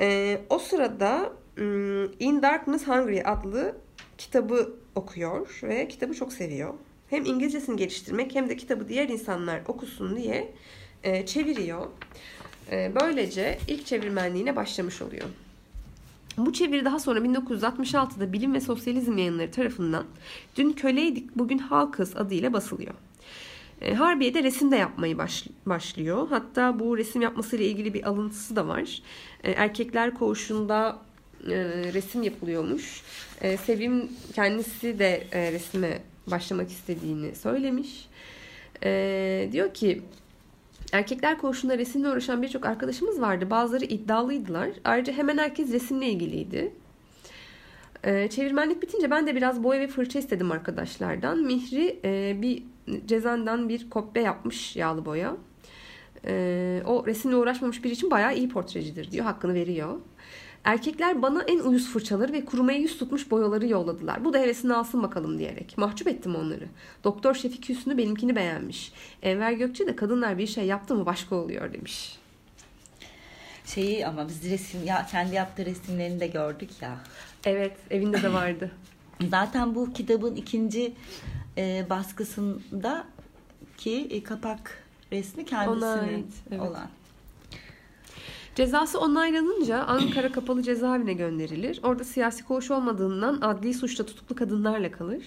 Speaker 4: E, o sırada mm, In Darkness Hungry adlı kitabı okuyor ve kitabı çok seviyor. Hem İngilizcesini geliştirmek hem de kitabı diğer insanlar okusun diye e, çeviriyor. E, böylece ilk çevirmenliğine başlamış oluyor. Bu çeviri daha sonra 1966'da Bilim ve Sosyalizm yayınları tarafından Dün Köleydik Bugün Halkız adıyla basılıyor. E, Harbiye'de resim de yapmayı baş- başlıyor. Hatta bu resim yapmasıyla ilgili bir alıntısı da var. E, Erkekler Koğuşu'nda e, resim yapılıyormuş. E, Sevim kendisi de e, resme başlamak istediğini söylemiş. Diyor ki Erkekler koğuşunda resimle uğraşan birçok arkadaşımız vardı. Bazıları iddialıydılar. Ayrıca hemen herkes resimle ilgiliydi. Ee, çevirmenlik bitince ben de biraz boya ve fırça istedim arkadaşlardan. Mihri e, bir cezandan bir kopya yapmış yağlı boya. Ee, o resimle uğraşmamış biri için bayağı iyi portrecidir diyor. Hakkını veriyor. Erkekler bana en uyuz fırçaları ve kurumaya yüz tutmuş boyaları yolladılar. Bu da hevesini alsın bakalım diyerek. Mahcup ettim onları. Doktor Şefik Hüsnü benimkini beğenmiş. Enver Gökçe de kadınlar bir şey yaptı mı başka oluyor demiş.
Speaker 1: Şeyi ama biz resim ya kendi yaptığı resimlerini de gördük ya.
Speaker 4: Evet evinde de vardı. (clears throat)
Speaker 1: Zaten bu kitabın ikinci e, baskısında ki e, kapak resmi kendisinin
Speaker 4: Ona ait, evet.
Speaker 1: olan.
Speaker 4: Cezası onaylanınca (clears throat) Ankara Kapalı Cezaevine gönderilir. Orada siyasi koğuş olmadığından adli suçta tutuklu kadınlarla kalır.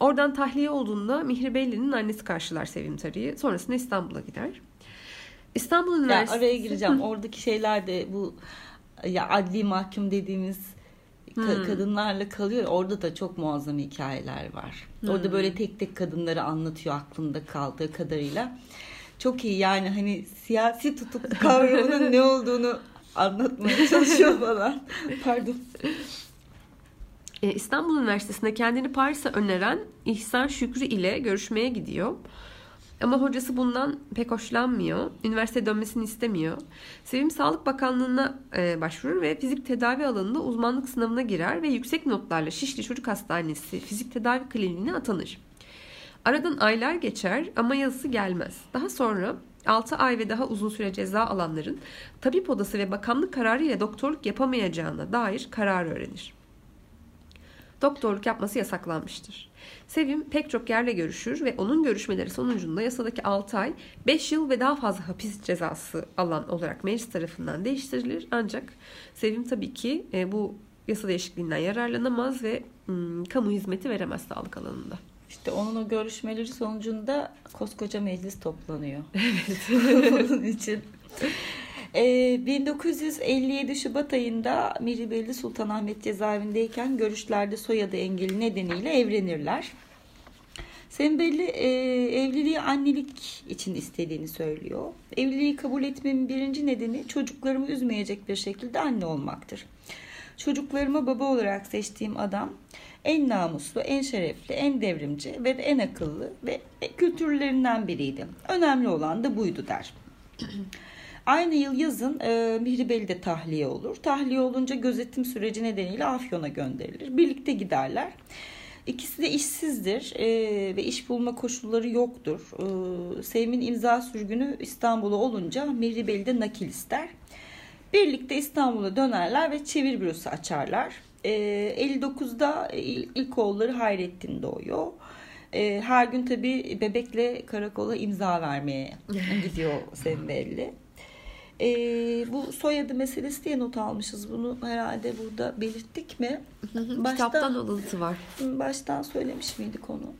Speaker 4: Oradan tahliye olduğunda Mihri Belli'nin annesi karşılar Sevim Tarı'yı. Sonrasında İstanbul'a gider. İstanbul
Speaker 1: Ya
Speaker 4: Üniversitesi...
Speaker 1: araya gireceğim. Oradaki şeyler de bu ya adli mahkum dediğimiz ka-
Speaker 4: Hmm.
Speaker 1: kadınlarla kalıyor. Orada da çok muazzam hikayeler var. Orada böyle tek tek kadınları anlatıyor aklında kaldığı kadarıyla. Çok iyi yani hani siyasi tutuklu kavramının ne olduğunu anlatmaya çalışıyor falan. Pardon.
Speaker 4: E, İstanbul Üniversitesi'nde kendini Paris'e öneren İhsan Şükrü ile görüşmeye gidiyor. Ama hocası bundan pek hoşlanmıyor. Üniversiteye dönmesini istemiyor. Sevim Sağlık Bakanlığı'na e, başvurur ve fizik tedavi alanında uzmanlık sınavına girer ve yüksek notlarla Şişli Çocuk Hastanesi Fizik Tedavi Kliniğine atanır. Aradan aylar geçer ama yazısı gelmez. Daha sonra 6 ay ve daha uzun süre ceza alanların tabip odası ve bakanlık kararı ile doktorluk yapamayacağına dair karar öğrenir. Doktorluk yapması yasaklanmıştır. Sevim pek çok yerle görüşür ve onun görüşmeleri sonucunda yasadaki 6 ay 5 yıl ve daha fazla hapis cezası alan olarak meclis tarafından değiştirilir. Ancak Sevim tabii ki e, bu yasa değişikliğinden yararlanamaz ve hmm, kamu hizmeti veremez sağlık alanında.
Speaker 1: İşte onun o görüşmeleri sonucunda koskoca meclis toplanıyor. (laughs) Evet. (laughs) Onun için. Ee, 1957 Şubat ayında Miribelli Sultanahmet cezaevindeyken görüşlerde soyadı engeli nedeniyle evlenirler. Sembelli e, evliliği annelik için istediğini söylüyor. Evliliği kabul etmemin birinci nedeni çocuklarımı üzmeyecek bir şekilde anne olmaktır. Çocuklarıma baba olarak seçtiğim adam en namuslu, en şerefli, en devrimci ve en akıllı ve kültürlerinden biriydi. Önemli olan da buydu der. (clears throat) Aynı yıl yazın e, Mihribeli de tahliye olur. Tahliye olunca gözetim süreci nedeniyle Afyon'a gönderilir. Birlikte giderler. İkisi de işsizdir e, ve iş bulma koşulları yoktur. E, Sevim'in imza sürgünü İstanbul'a olunca Mihribeli de nakil ister. Birlikte İstanbul'a dönerler ve çevir bürosu açarlar. E, 59'da il- ilk oğulları Hayrettin doğuyor. E, her gün tabii bebekle karakola imza vermeye (laughs) gidiyor Sevim belli. E, bu soyadı meselesi diye not almışız. Bunu herhalde burada belirttik mi? Başta-
Speaker 4: Kitaptan alıntı var.
Speaker 1: Baştan söylemiş miydik onu?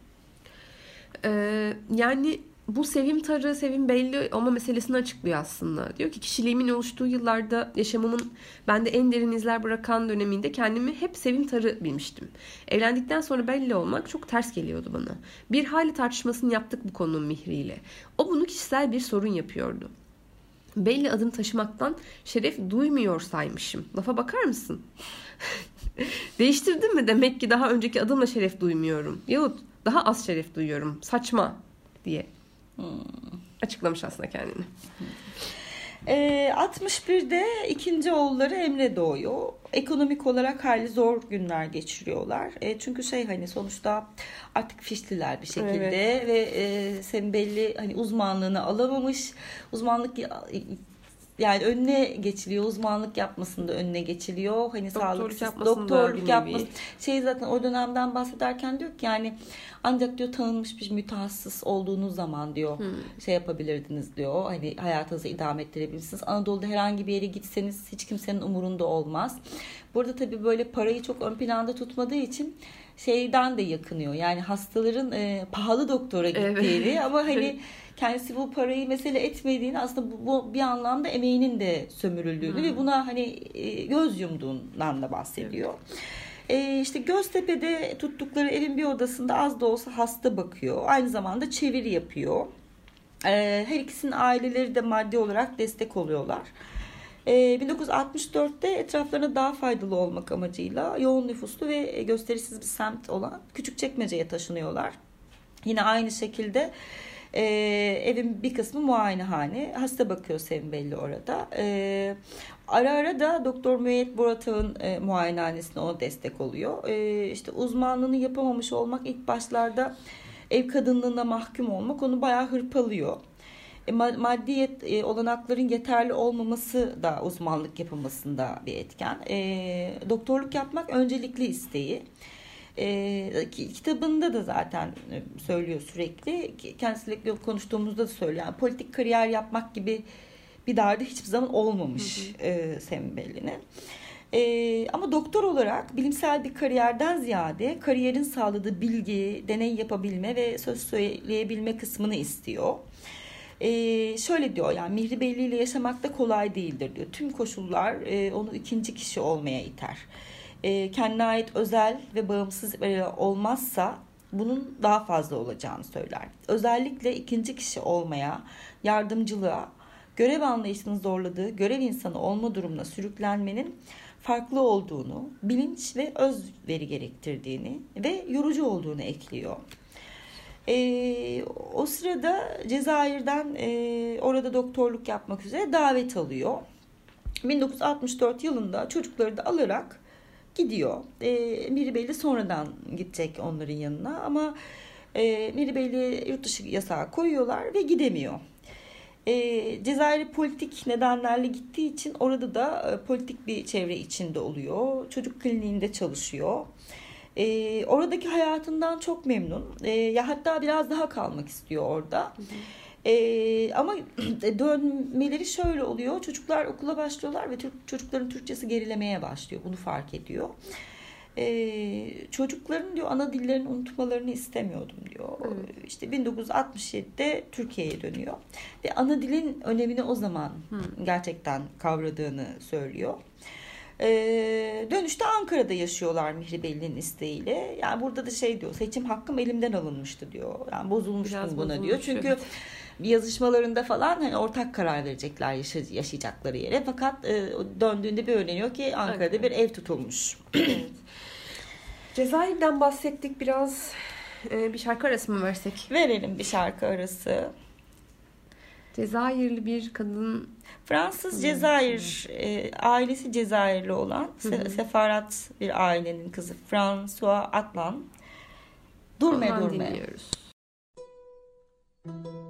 Speaker 4: Ee, yani bu Sevim Tarı, Sevim belli olma meselesini açıklıyor aslında. Diyor ki kişiliğimin oluştuğu yıllarda yaşamımın bende en derin izler bırakan döneminde kendimi hep Sevim Tarı bilmiştim. Evlendikten sonra belli olmak çok ters geliyordu bana. Bir hali tartışmasını yaptık bu konunun Mihri ile. O bunu kişisel bir sorun yapıyordu. Belli adım taşımaktan şeref duymuyor saymışım. Lafa bakar mısın? (laughs) Değiştirdim mi demek ki daha önceki adımla şeref duymuyorum. Yahut daha az şeref duyuyorum. Saçma diye açıklamış aslında kendini.
Speaker 1: E, 61'de ikinci oğulları Emre doğuyor. Ekonomik olarak hali zor günler geçiriyorlar. E, çünkü şey hani sonuçta artık fişliler bir şekilde
Speaker 4: Evet.
Speaker 1: ve e, senin belli hani uzmanlığını alamamış. Uzmanlık yani önüne geçiliyor. Uzmanlık yapmasında önüne geçiliyor. Hani sağlık doktorluk yapması. Şey zaten o dönemden bahsederken diyor ki yani ancak diyor tanınmış bir mütehassıs olduğunuz zaman diyor şey yapabilirdiniz diyor. Hani hayatınızı idame ettirebilirsiniz. Anadolu'da herhangi bir yere gitseniz hiç kimsenin umurunda olmaz. Burada tabii böyle parayı çok ön planda tutmadığı için şeyden de yakınıyor. Yani hastaların e, pahalı doktora
Speaker 4: Evet.
Speaker 1: gittiğini (laughs) ama hani kendisi bu parayı mesele etmediğini aslında bu, bu bir anlamda emeğinin de sömürüldüğünü ve buna hani e, göz yumduğundan da bahsediyor. E, işte Göztepe'de tuttukları evin bir odasında az da olsa hasta bakıyor. Aynı zamanda çeviri yapıyor. E, her ikisinin aileleri de maddi olarak destek oluyorlar. E, 1964'te etraflarına daha faydalı olmak amacıyla yoğun nüfuslu ve gösterişsiz bir semt olan Küçükçekmece'ye taşınıyorlar. Yine aynı şekilde e, evin bir kısmı muayenehane. Hasta bakıyor Sevim Belli orada. E, ara ara da Doktor Müeyyet Boratağ'ın e, muayenehanesine ona destek oluyor. E, işte uzmanlığını yapamamış olmak ilk başlarda ev kadınlığına mahkum olmak onu bayağı hırpalıyor. E, ma- maddi e, olanakların yeterli olmaması da uzmanlık yapılmasında bir etken. E, doktorluk yapmak öncelikli isteği. E, ki- kitabında da zaten e, söylüyor sürekli. Kendisiyle konuştuğumuzda da söylüyor. Yani politik kariyer yapmak gibi bir derdi hiçbir zaman olmamış e, Semih Belli'nin. E, ama doktor olarak bilimsel bir kariyerden ziyade kariyerin sağladığı bilgi, deney yapabilme ve söz söyleyebilme kısmını istiyor. Ee, şöyle diyor yani Mihri Belli ile yaşamak da kolay değildir diyor. Tüm koşullar e, onu ikinci kişi olmaya iter. E, kendine ait özel ve bağımsız bir olmazsa bunun daha fazla olacağını söyler. Özellikle ikinci kişi olmaya, yardımcılığa, görev anlayışının zorladığı görev insanı olma durumuna sürüklenmenin farklı olduğunu, bilinç ve özveri gerektirdiğini ve yorucu olduğunu ekliyor. Ee, o sırada Cezayir'den e, orada doktorluk yapmak üzere davet alıyor. 1964 yılında çocukları da alarak gidiyor. E, Miri Beyli sonradan gidecek onların yanına ama e, Miri Beyli yurt dışı yasağı koyuyorlar ve gidemiyor. E, Cezayir politik nedenlerle gittiği için orada da e, politik bir çevre içinde oluyor. Çocuk kliniğinde çalışıyor. E, oradaki hayatından çok memnun. E, ya hatta biraz daha kalmak istiyor orada. E, ama (clears throat) dönmeleri şöyle oluyor. Çocuklar okula başlıyorlar ve Türk, çocukların Türkçesi gerilemeye başlıyor. Bunu fark ediyor. E, çocukların diyor ana dillerini unutmalarını istemiyordum diyor. İşte 1967'de Türkiye'ye dönüyor ve ana dilin önemini o zaman gerçekten kavradığını söylüyor. Ee, dönüşte Ankara'da yaşıyorlar Mihri Belli'nin isteğiyle. Yani burada da şey diyor seçim hakkım elimden alınmıştı diyor. Yani bozulmuştum
Speaker 4: Biraz
Speaker 1: buna
Speaker 4: bozulmuş,
Speaker 1: diyor. Çünkü
Speaker 4: evet.
Speaker 1: yazışmalarında falan hani ortak karar verecekler yaşa- yaşayacakları yere. Fakat e, döndüğünde bir öğreniyor ki Ankara'da
Speaker 4: Ankara.
Speaker 1: bir ev tutulmuş.
Speaker 4: Cezayir'den bahsettik biraz. Ee, bir şarkı arası mı versek?
Speaker 1: Verelim bir şarkı arası.
Speaker 4: Cezayirli bir kadın
Speaker 1: Fransız Cezayir e, ailesi Cezayirli olan Se- sefarat bir ailenin kızı François Atlan. Durme
Speaker 4: ondan
Speaker 1: durme.
Speaker 4: dinliyoruz.
Speaker 6: Durme,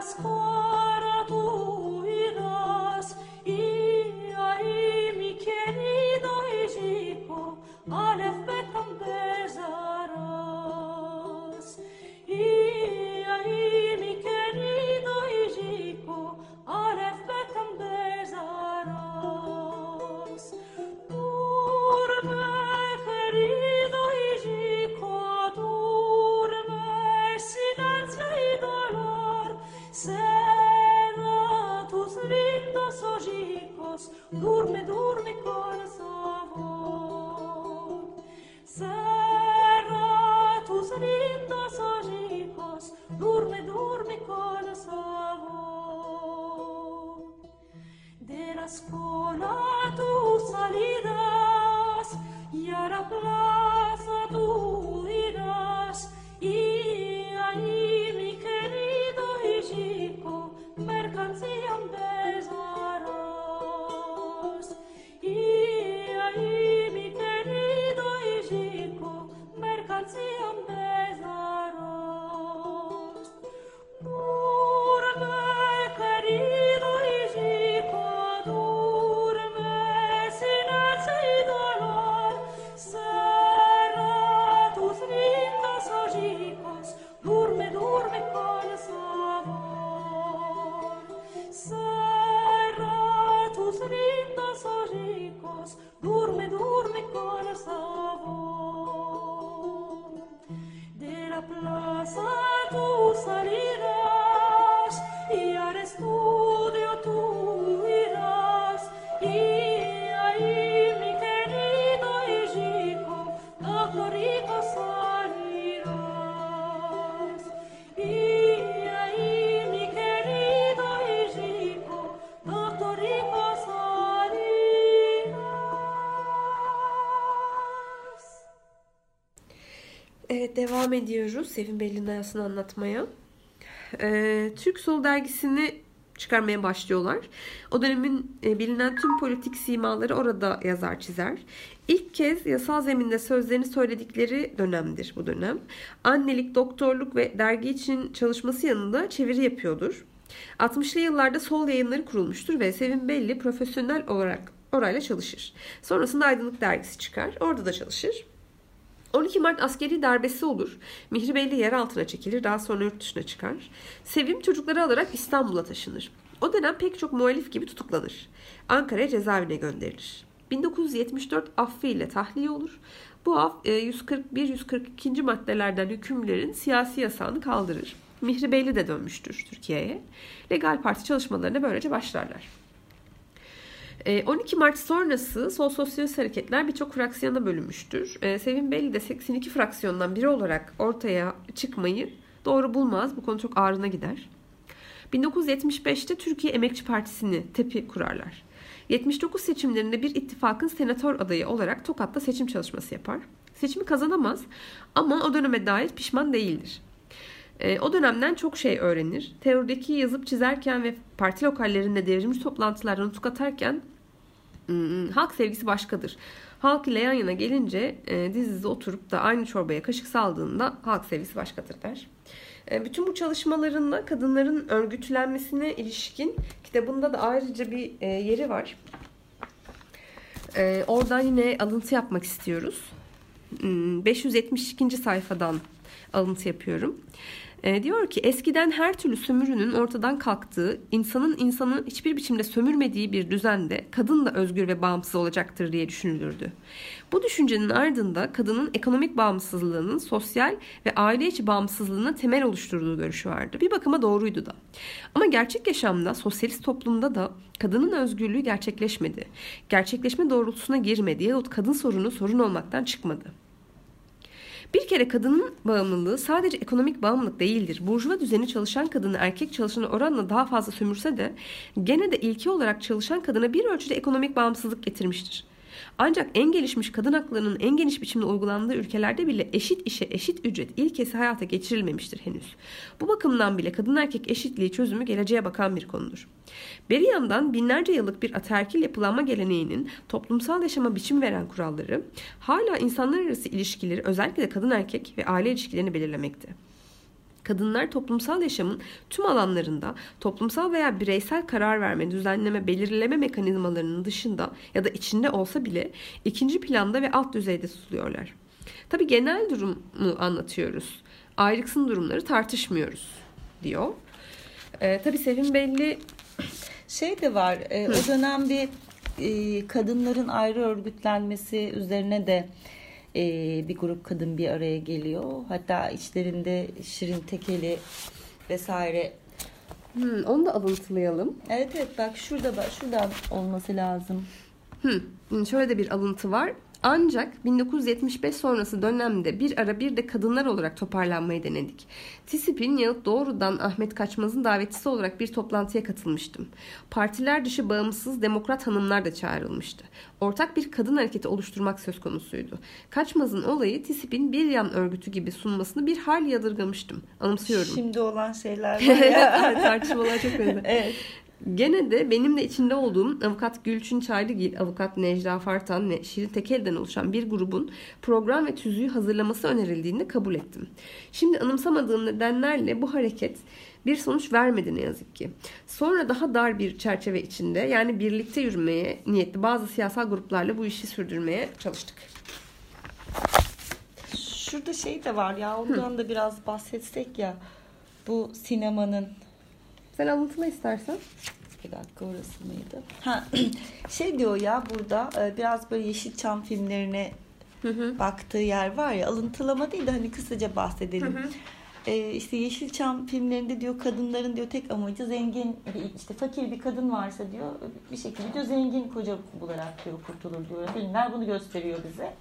Speaker 4: scuola devam ediyoruz Sevim Belli'nin hayatını anlatmaya. Ee, Türk Sol dergisini çıkarmaya başlıyorlar. O dönemin e, bilinen tüm politik simaları orada yazar çizer. İlk kez yasal zeminde sözlerini söyledikleri dönemdir bu dönem. Annelik, doktorluk ve dergi için çalışması yanında çeviri yapıyordur. 60'lı yıllarda sol yayınları kurulmuştur ve Sevim Belli profesyonel olarak orayla çalışır. Sonrasında Aydınlık Dergisi çıkar. Orada da çalışır. 12 Mart askeri darbesi olur. Mihri Beyli yer altına çekilir. Daha sonra yurt dışına çıkar. Sevim çocukları alarak İstanbul'a taşınır. O dönem pek çok muhalif gibi tutuklanır. Ankara'ya cezaevine gönderilir. 1974 affı ile tahliye olur. Bu af e, 141-142. maddelerden hükümlerin siyasi yasağını kaldırır. Mihri Beyli de dönmüştür Türkiye'ye. Legal Parti çalışmalarına böylece başlarlar. E, 12 Mart sonrası sol sosyalist hareketler birçok fraksiyona bölünmüştür. E, Sevim Belli de 82 fraksiyondan biri olarak ortaya çıkmayı doğru bulmaz. Bu konu çok ağrına gider. 1975'te Türkiye Emekçi Partisi'ni TEP'i kurarlar. 79 seçimlerinde bir ittifakın senatör adayı olarak Tokat'ta seçim çalışması yapar. Seçimi kazanamaz ama o döneme dair pişman değildir. E, o dönemden çok şey öğrenir. Terördeki yazıp çizerken ve parti lokallerinde devrimci toplantılarda nutuk atarken halk sevgisi başkadır. Halk ile yan yana gelince e, diz dize oturup da aynı çorbaya kaşık saldığında halk sevgisi başkadır der. E, bütün bu çalışmalarında kadınların örgütlenmesine ilişkin kitabında da ayrıca bir e, yeri var. E, oradan yine alıntı yapmak istiyoruz. Hmm, 572. sayfadan alıntı yapıyorum. E, diyor ki eskiden her türlü sömürünün ortadan kalktığı, insanın insanı hiçbir biçimde sömürmediği bir düzende kadın da özgür ve bağımsız olacaktır diye düşünülürdü. Bu düşüncenin ardında kadının ekonomik bağımsızlığının sosyal ve aile içi bağımsızlığına temel oluşturduğu görüşü vardı. Bir bakıma doğruydu da. Ama gerçek yaşamda, sosyalist toplumda da kadının özgürlüğü gerçekleşmedi. Gerçekleşme doğrultusuna girmedi yahut kadın sorunu sorun olmaktan çıkmadı. Bir kere kadının bağımlılığı sadece ekonomik bağımlılık değildir. Burjuva düzeni çalışan kadını erkek çalışana oranla daha fazla sömürse de gene de ilki olarak çalışan kadına bir ölçüde ekonomik bağımsızlık getirmiştir. Ancak en gelişmiş kadın haklarının en geniş biçimde uygulandığı ülkelerde bile eşit işe eşit ücret ilkesi hayata geçirilmemiştir henüz. Bu bakımdan bile kadın erkek eşitliği çözümü geleceğe bakan bir konudur. Beri yandan binlerce yıllık bir ataerkil yapılanma geleneğinin toplumsal yaşama biçim veren kuralları hala insanlar arası ilişkileri özellikle kadın erkek ve aile ilişkilerini belirlemekte. Kadınlar toplumsal yaşamın tüm alanlarında toplumsal veya bireysel karar verme, düzenleme, belirleme mekanizmalarının dışında ya da içinde olsa bile ikinci planda ve alt düzeyde tutuluyorlar. Tabi genel durumu anlatıyoruz. Ayrıksın durumları tartışmıyoruz diyor. Ee, tabii Sevim Belli
Speaker 1: Şey de var. e, o dönem bir e, kadınların ayrı örgütlenmesi üzerine de e, bir grup kadın bir araya geliyor. Hatta içlerinde Şirin Tekeli vesaire.
Speaker 4: hmm, onu da alıntılayalım.
Speaker 1: Evet evet bak şurada bak şuradan olması lazım.
Speaker 4: Hmm, şöyle de bir alıntı var. Ancak 1975 sonrası dönemde bir ara bir de kadınlar olarak toparlanmayı denedik. TİSİP'in yahut doğrudan Ahmet Kaçmaz'ın davetçisi olarak bir toplantıya katılmıştım. Partiler dışı bağımsız demokrat hanımlar da çağrılmıştı. Ortak bir kadın hareketi oluşturmak söz konusuydu. Kaçmaz'ın olayı TİSİP'in bir yan örgütü gibi sunmasını bir hal yadırgamıştım. Anımsıyorum.
Speaker 1: Şimdi olan şeyler (laughs) var ya.
Speaker 4: tartışmalar çok benzer.
Speaker 1: evet.
Speaker 4: Gene de benim de içinde olduğum avukat Gülçin Çaylıgil, avukat Necla Fartan ve Şirin Tekel'den oluşan bir grubun program ve tüzüğü hazırlaması önerildiğini kabul ettim. Şimdi anımsamadığım nedenlerle bu hareket bir sonuç vermedi ne yazık ki. Sonra daha dar bir çerçeve içinde yani birlikte yürümeye niyetli bazı siyasal gruplarla bu işi sürdürmeye çalıştık.
Speaker 1: Şurada şey de var ya ondan da biraz bahsetsek ya. Bu sinemanın
Speaker 4: Sen alıntıla istersen.
Speaker 1: Bir dakika orası mıydı? Ha, (clears throat) şey diyor ya burada e, biraz böyle Yeşilçam filmlerine baktığı yer var ya alıntılama değil de hani kısaca bahsedelim. E, işte Yeşilçam filmlerinde diyor kadınların diyor tek amacı zengin işte fakir bir kadın varsa diyor bir şekilde diyor zengin koca bularak diyor kurtulur diyor. Filmler bunu gösteriyor bize.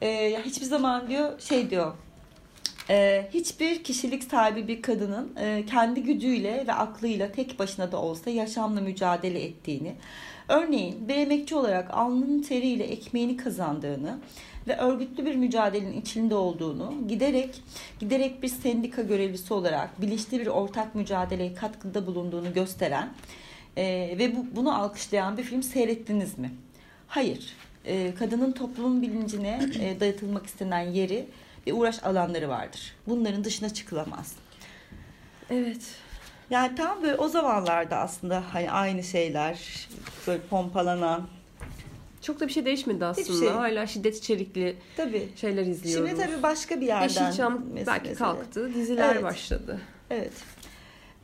Speaker 1: E, ya hiçbir zaman diyor şey diyor ee, hiçbir kişilik sahibi bir kadının e, kendi gücüyle ve aklıyla tek başına da olsa yaşamla mücadele ettiğini, örneğin bir emekçi olarak alnının teriyle ekmeğini kazandığını ve örgütlü bir mücadelenin içinde olduğunu, giderek giderek bir sendika görevlisi olarak bilinçli bir ortak mücadeleye katkıda bulunduğunu gösteren e, ve bu, bunu alkışlayan bir film seyrettiniz mi? Hayır. E, kadının toplumun bilincine e, dayatılmak istenen yeri ve uğraş alanları vardır. Bunların dışına çıkılamaz.
Speaker 4: Evet.
Speaker 1: Yani tam böyle o zamanlarda aslında hani aynı şeyler böyle pompalanan.
Speaker 4: Çok da bir şey değişmedi aslında.
Speaker 1: şey.
Speaker 4: Hala şiddet içerikli
Speaker 1: Tabii.
Speaker 4: şeyler izliyoruz.
Speaker 1: Şimdi tabii başka bir yerden.
Speaker 4: Yeşilçam belki kalktı. Diziler
Speaker 1: Evet.
Speaker 4: başladı.
Speaker 1: Evet.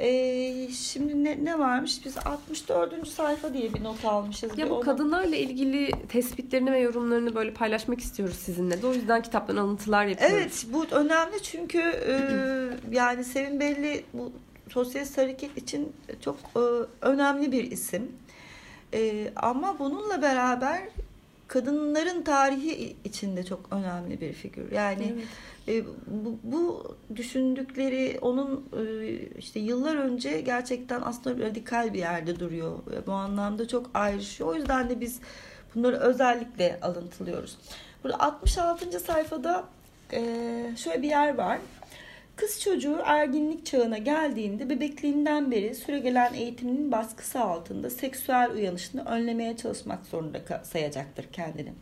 Speaker 1: Ee, şimdi ne, ne varmış? Biz 64. sayfa diye bir not almışız.
Speaker 4: Ya
Speaker 1: Bir
Speaker 4: bu
Speaker 1: onu-
Speaker 4: kadınlarla ilgili tespitlerini ve yorumlarını böyle paylaşmak istiyoruz sizinle de. O yüzden kitaptan alıntılar yapıyoruz.
Speaker 1: Evet bu önemli çünkü e, yani Sevin Belli bu sosyalist hareket için çok e, önemli bir isim. E, ama bununla beraber kadınların tarihi içinde çok önemli bir figür. Yani e, bu, bu düşündükleri onun e, işte yıllar önce gerçekten aslında radikal bir yerde duruyor. Ve Bu anlamda çok ayrışıyor. O yüzden de biz bunları özellikle alıntılıyoruz. Burada 66. sayfada e, şöyle bir yer var. Kız çocuğu erginlik çağına geldiğinde bebekliğinden beri süregelen eğitiminin baskısı altında seksüel uyanışını önlemeye çalışmak zorunda sayacaktır kendini.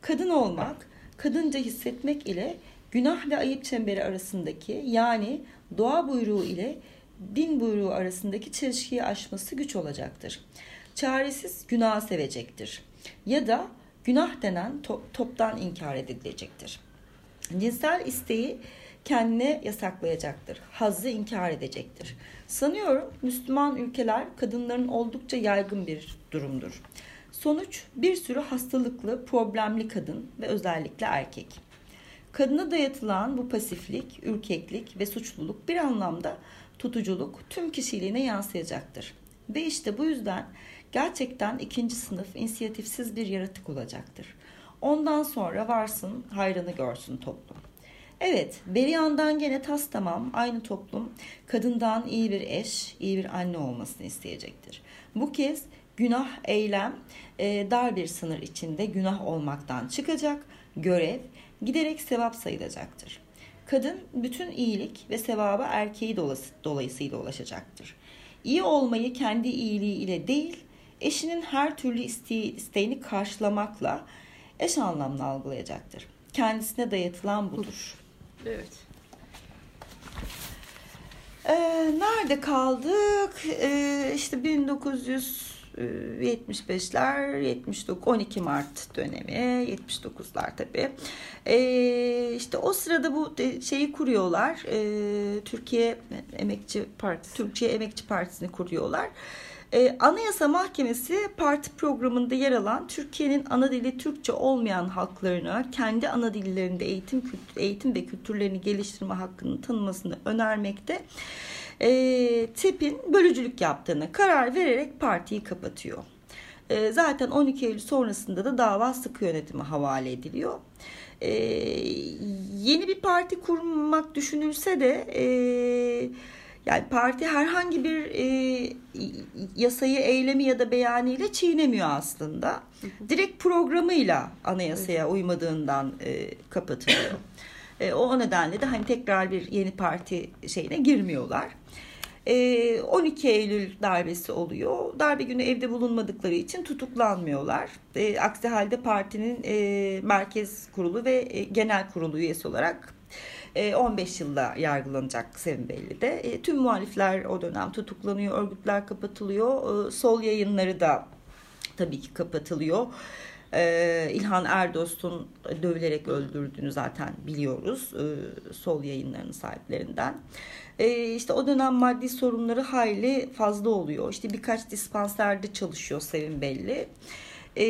Speaker 1: Kadın olmak, kadınca hissetmek ile günah ve ayıp çemberi arasındaki yani doğa buyruğu ile din buyruğu arasındaki çelişkiyi aşması güç olacaktır. Çaresiz günah sevecektir. Ya da günah denen to- toptan inkar edilecektir. Cinsel isteği kendine yasaklayacaktır. Hazzı inkar edecektir. Sanıyorum Müslüman ülkeler kadınların oldukça yaygın bir durumdur. Sonuç bir sürü hastalıklı, problemli kadın ve özellikle erkek. Kadına dayatılan bu pasiflik, ürkeklik ve suçluluk bir anlamda tutuculuk tüm kişiliğine yansıyacaktır. Ve işte bu yüzden gerçekten ikinci sınıf inisiyatifsiz bir yaratık olacaktır. Ondan sonra varsın hayrını görsün toplum. Evet, beri yandan gene tas tamam aynı toplum kadından iyi bir eş, iyi bir anne olmasını isteyecektir. Bu kez günah eylem e, dar bir sınır içinde günah olmaktan çıkacak. Görev giderek sevap sayılacaktır. Kadın bütün iyilik ve sevaba erkeği dolayısıyla ulaşacaktır. İyi olmayı kendi iyiliği ile değil, eşinin her türlü isteği, isteğini karşılamakla eş anlamlı algılayacaktır. Kendisine dayatılan budur.
Speaker 4: Evet.
Speaker 1: Ee, nerede kaldık? Ee, işte 1975'ler, 79, 12 Mart dönemi, 79'lar tabii. Ee, işte o sırada bu şeyi kuruyorlar. Ee, Türkiye Emekçi Partisi, Türkiye Emekçi Partisi'ni kuruyorlar. Anayasa Mahkemesi parti programında yer alan Türkiye'nin ana dili Türkçe olmayan halklarına kendi ana dillerinde eğitim kültür, eğitim ve kültürlerini geliştirme hakkının tanınmasını önermekte. Ee, TİP'in bölücülük yaptığına karar vererek partiyi kapatıyor. Ee, zaten 12 Eylül sonrasında da dava sıkı yönetime havale ediliyor. Ee, yeni bir parti kurmak düşünülse de e, yani parti herhangi bir e, yasayı, eylemi ya da beyanıyla çiğnemiyor aslında. Direkt programıyla anayasaya uymadığından e, kapatılıyor. E, o nedenle de hani tekrar bir yeni parti şeyine girmiyorlar. E, 12 Eylül darbesi oluyor. Darbe günü evde bulunmadıkları için tutuklanmıyorlar. E, aksi halde partinin e, merkez kurulu ve e, genel kurulu üyesi olarak e, 15 yılda yargılanacak Sevim Belli'de. E, tüm muhalifler o dönem tutuklanıyor, örgütler kapatılıyor. E, sol yayınları da tabii ki kapatılıyor. İlhan Erdost'un dövülerek öldürdüğünü zaten biliyoruz sol yayınlarının sahiplerinden. Ee, işte o dönem maddi sorunları hayli fazla oluyor. İşte birkaç dispanserde çalışıyor Sevim Belli. Ee,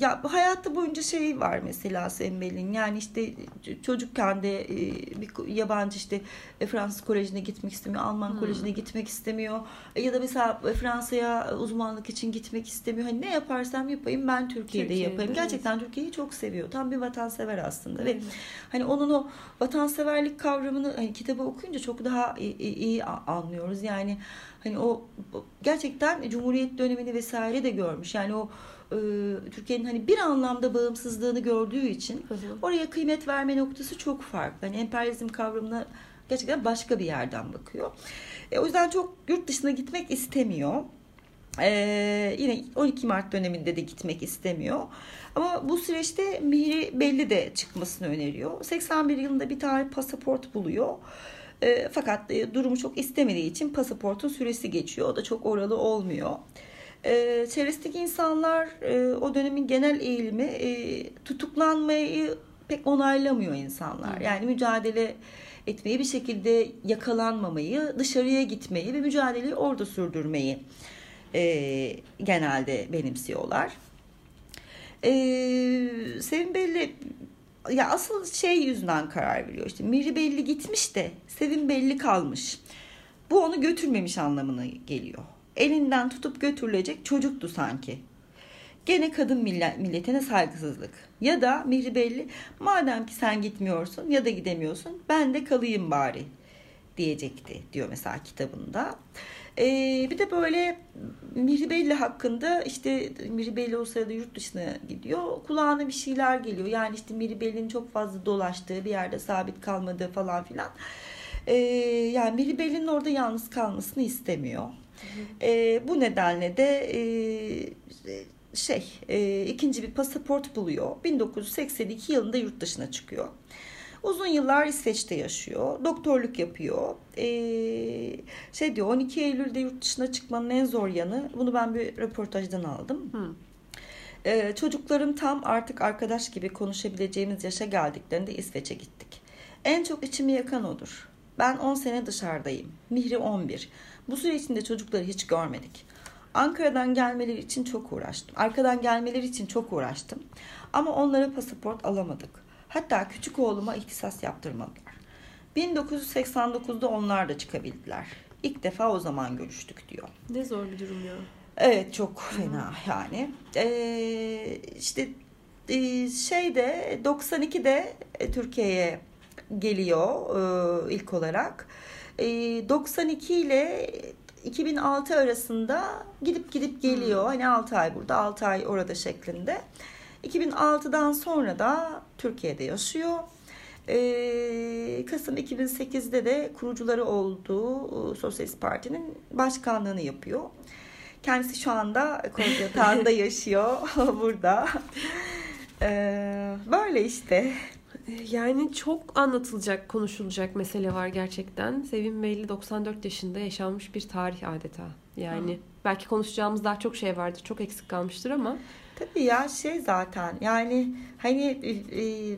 Speaker 1: ya hayatta boyunca şey var mesela Sevim Belli'nin yani işte çocukken de e, bir yabancı işte e, Fransız kolejine gitmek istemiyor, Alman
Speaker 4: Hmm.
Speaker 1: kolejine gitmek istemiyor E, ya da mesela Fransa'ya uzmanlık için gitmek istemiyor. Hani ne yaparsam yapayım ben Türkiye'de,
Speaker 4: Türkiye'de,
Speaker 1: yapayım.
Speaker 4: evet.
Speaker 1: Gerçekten Türkiye'yi çok seviyor. Tam bir vatansever aslında ve hani onun o vatanseverlik kavramını hani kitabı okuyunca çok daha iyi, iyi- iyi anlıyoruz. Yani hani o gerçekten Cumhuriyet dönemini vesaire de görmüş. Yani o e, Türkiye'nin hani bir anlamda bağımsızlığını gördüğü için
Speaker 4: Hı hı.
Speaker 1: oraya kıymet verme noktası çok farklı. Hani emperyalizm kavramına gerçekten başka bir yerden bakıyor. E, o yüzden çok yurt dışına gitmek istemiyor. Ee, yine 12 Mart döneminde de gitmek istemiyor. Ama bu süreçte Mihri Belli de çıkmasını öneriyor. 81 yılında bir tane pasaport buluyor. Ee, fakat e, durumu çok istemediği için pasaportun süresi geçiyor. O da çok oralı olmuyor. Ee, çevresindeki insanlar e, o dönemin genel eğilimi e, tutuklanmayı pek onaylamıyor insanlar. Yani mücadele etmeyi bir şekilde yakalanmamayı, dışarıya gitmeyi ve mücadeleyi orada sürdürmeyi e, genelde benimsiyorlar. E, Sevim Belli ya asıl şey yüzünden karar veriyor. İşte Miri Belli gitmiş de Sevim Belli kalmış. Bu onu götürmemiş anlamına geliyor. Elinden tutup götürülecek çocuktu sanki. Gene kadın millet, milletine saygısızlık. Ya da Mihri Belli madem ki sen gitmiyorsun ya da gidemiyorsun ben de kalayım bari diyecekti diyor mesela kitabında. Ee, bir de böyle Mihri Belli hakkında işte Mihri Belli o sırada yurt dışına gidiyor. Kulağına bir şeyler geliyor. Yani işte Mihri Belli'nin çok fazla dolaştığı bir yerde sabit kalmadığı falan filan. Ee, yani Mihri Belli'nin orada yalnız kalmasını istemiyor. Ee, bu nedenle de e, şey e, ikinci bir pasaport buluyor. 1982 yılında yurt dışına çıkıyor. Uzun yıllar İsveç'te yaşıyor. Doktorluk yapıyor. Ee, şey diyor 12 Eylül'de yurt dışına çıkmanın en zor yanı. Bunu ben bir röportajdan aldım.
Speaker 4: Hı.
Speaker 1: Ee, çocuklarım tam artık arkadaş gibi konuşabileceğimiz yaşa geldiklerinde İsveç'e gittik. En çok içimi yakan odur. Ben 10 sene dışarıdayım. Mihri 11. Bu süre içinde çocukları hiç görmedik. Ankara'dan gelmeleri için çok uğraştım. Arkadan gelmeleri için çok uğraştım. Ama onlara pasaport alamadık. Hatta küçük oğluma ihtisas yaptırmadılar. 1989'da onlar da çıkabildiler. İlk defa o zaman görüştük diyor.
Speaker 4: Ne zor bir durum ya.
Speaker 1: Evet çok fena yani. Ee, işte e, şeyde 92'de e, Türkiye'ye geliyor e, ilk olarak. E, 92 ile 2006 arasında gidip gidip geliyor. Hani 6 ay burada 6 ay orada şeklinde. 2006'dan sonra da Türkiye'de yaşıyor. Ee, Kasım 2008'de de kurucuları olduğu e, Sosyalist Parti'nin başkanlığını yapıyor. Kendisi şu anda Kozyatağı'nda (laughs) yaşıyor (laughs) burada. Ee, böyle işte.
Speaker 4: Yani çok anlatılacak, konuşulacak mesele var gerçekten. Sevim Beyli 94 yaşında yaşanmış bir tarih adeta. Yani belki konuşacağımız daha çok şey vardır. Çok eksik kalmıştır ama
Speaker 1: Tabii ya şey zaten yani hani e, e,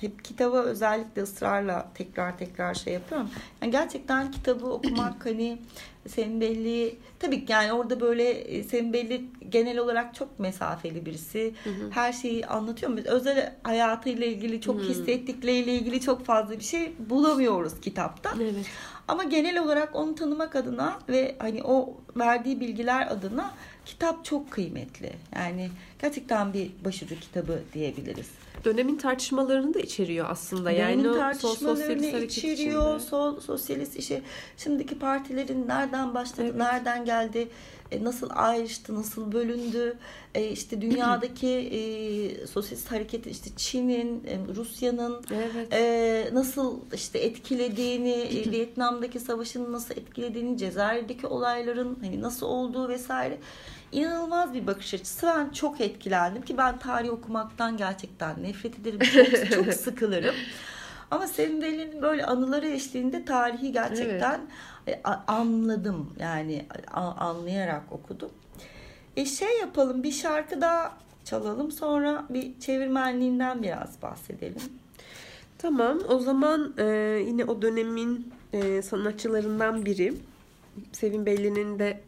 Speaker 1: hep kitabı özellikle ısrarla tekrar tekrar şey yapıyorum. Yani gerçekten kitabı okumak (clears throat) hani senin belli tabii ki yani orada böyle e, senin belli genel olarak çok mesafeli birisi. Her şeyi anlatıyor. Biz özel hayatıyla ilgili çok hissettikleriyle ilgili çok fazla bir şey bulamıyoruz kitapta.
Speaker 4: evet.
Speaker 1: Ama genel olarak onu tanımak adına ve hani o verdiği bilgiler adına kitap çok kıymetli. Yani gerçekten bir başucu kitabı diyebiliriz.
Speaker 4: Dönemin tartışmalarını da içeriyor aslında. Yani
Speaker 1: Dönemin
Speaker 4: sol
Speaker 1: tartışmalarını
Speaker 4: hareket
Speaker 1: içeriyor.
Speaker 4: içinde.
Speaker 1: Sol sosyalist işi. Şimdiki partilerin nereden başladı,
Speaker 4: Evet.
Speaker 1: nereden geldi, nasıl ayrıştı, nasıl bölündü. E, işte dünyadaki e, sosyalist hareketi işte Çin'in, e, Rusya'nın
Speaker 4: Evet.
Speaker 1: e, nasıl işte etkilediğini, e, (laughs) Vietnam'daki savaşın nasıl etkilediğini, Cezayir'deki olayların hani nasıl olduğu vesaire inanılmaz bir bakış açısı. Ben çok etkilendim ki ben tarih okumaktan gerçekten nefret ederim. (laughs) Çok, çok sıkılırım. Ama Selim Veli'nin böyle anıları eşliğinde tarihi gerçekten e, a- anladım. Yani anlayarak okudum. E şey yapalım bir şarkı daha çalalım sonra bir çevirmenliğinden biraz bahsedelim.
Speaker 4: Tamam o zaman e, yine o dönemin e, sanatçılarından biri Sevim Belli'nin de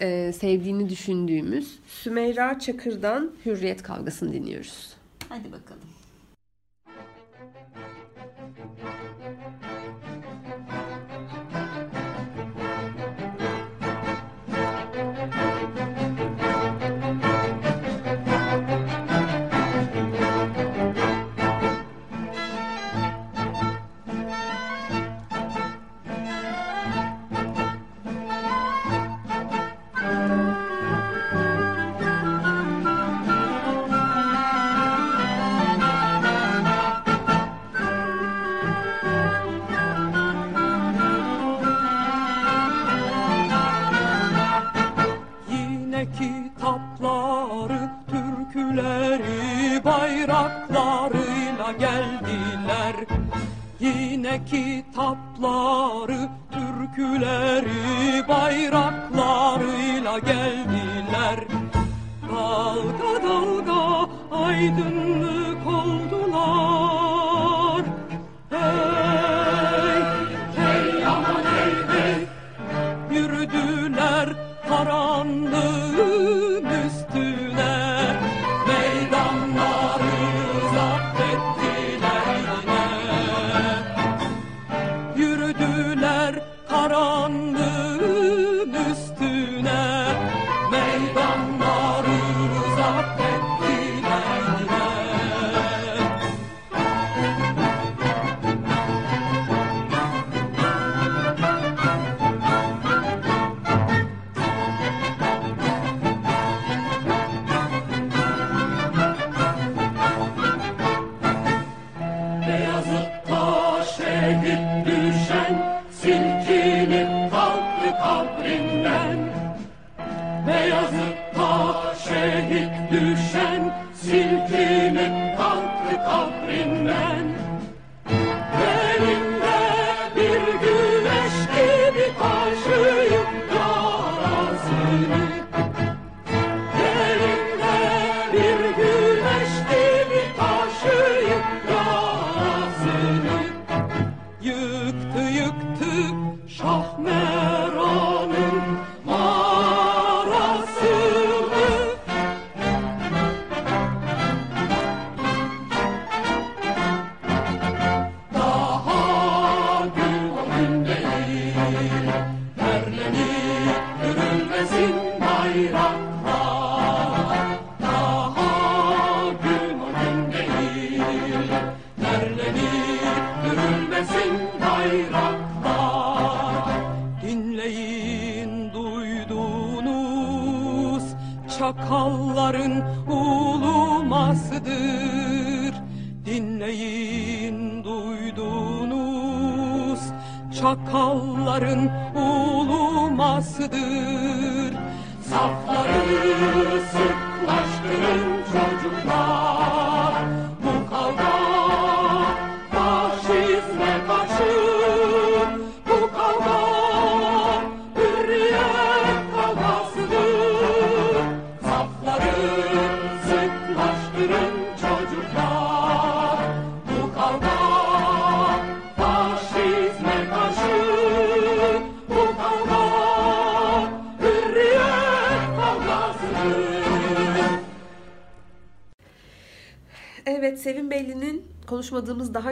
Speaker 4: e, sevdiğini düşündüğümüz Sümeyra Çakır'dan Hürriyet Kavgası'nı dinliyoruz.
Speaker 1: Hadi bakalım.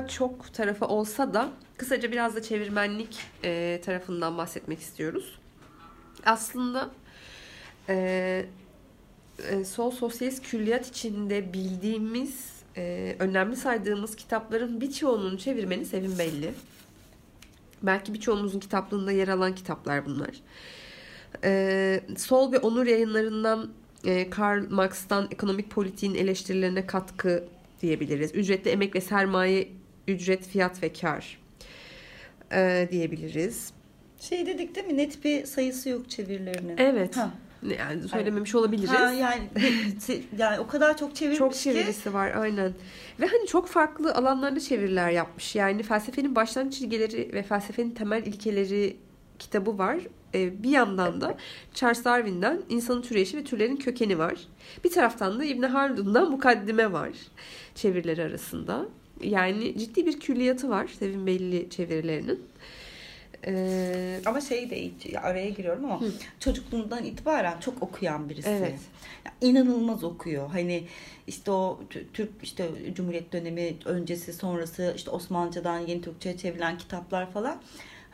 Speaker 4: Çok tarafı olsa da kısaca biraz da çevirmenlik e, tarafından bahsetmek istiyoruz. Aslında e, e, sol sosyalist külliyat içinde bildiğimiz, e, önemli saydığımız kitapların birçoğunun çevirmeni Sevim Belli. Belki birçoğumuzun kitaplığında yer alan kitaplar bunlar. E, Sol ve Onur yayınlarından e, Karl Marx'tan ekonomik politiğin eleştirilerine katkı diyebiliriz. Ücretli emek ve sermaye, ücret, fiyat ve kar e, diyebiliriz.
Speaker 1: Şey dedik değil mi? Net bir sayısı yok çevirilerinin.
Speaker 4: Evet.
Speaker 1: Ha.
Speaker 4: Yani söylememiş olabiliriz.
Speaker 1: Ha, yani yani o kadar çok çevirmiş
Speaker 4: Çok
Speaker 1: ki.
Speaker 4: çevirisi var aynen. Ve hani çok farklı alanlarda çeviriler yapmış. Yani felsefenin başlangıç ilkeleri ve felsefenin temel ilkeleri kitabı var. Ee, bir yandan da Charles Darwin'den insanın türeyişi ve türlerin kökeni var. Bir taraftan da İbn Haldun'dan mukaddime var çevirileri arasında. Yani ciddi bir külliyatı var Sevin Belli çevirilerinin. Ee,
Speaker 1: Ama şey de ya araya giriyorum ama çocukluğundan itibaren çok okuyan birisi.
Speaker 4: Evet.
Speaker 1: Ya inanılmaz okuyor. Hani işte o Tü- Türk işte Cumhuriyet dönemi öncesi sonrası işte Osmanlıcadan yeni Türkçe'ye çevrilen kitaplar falan.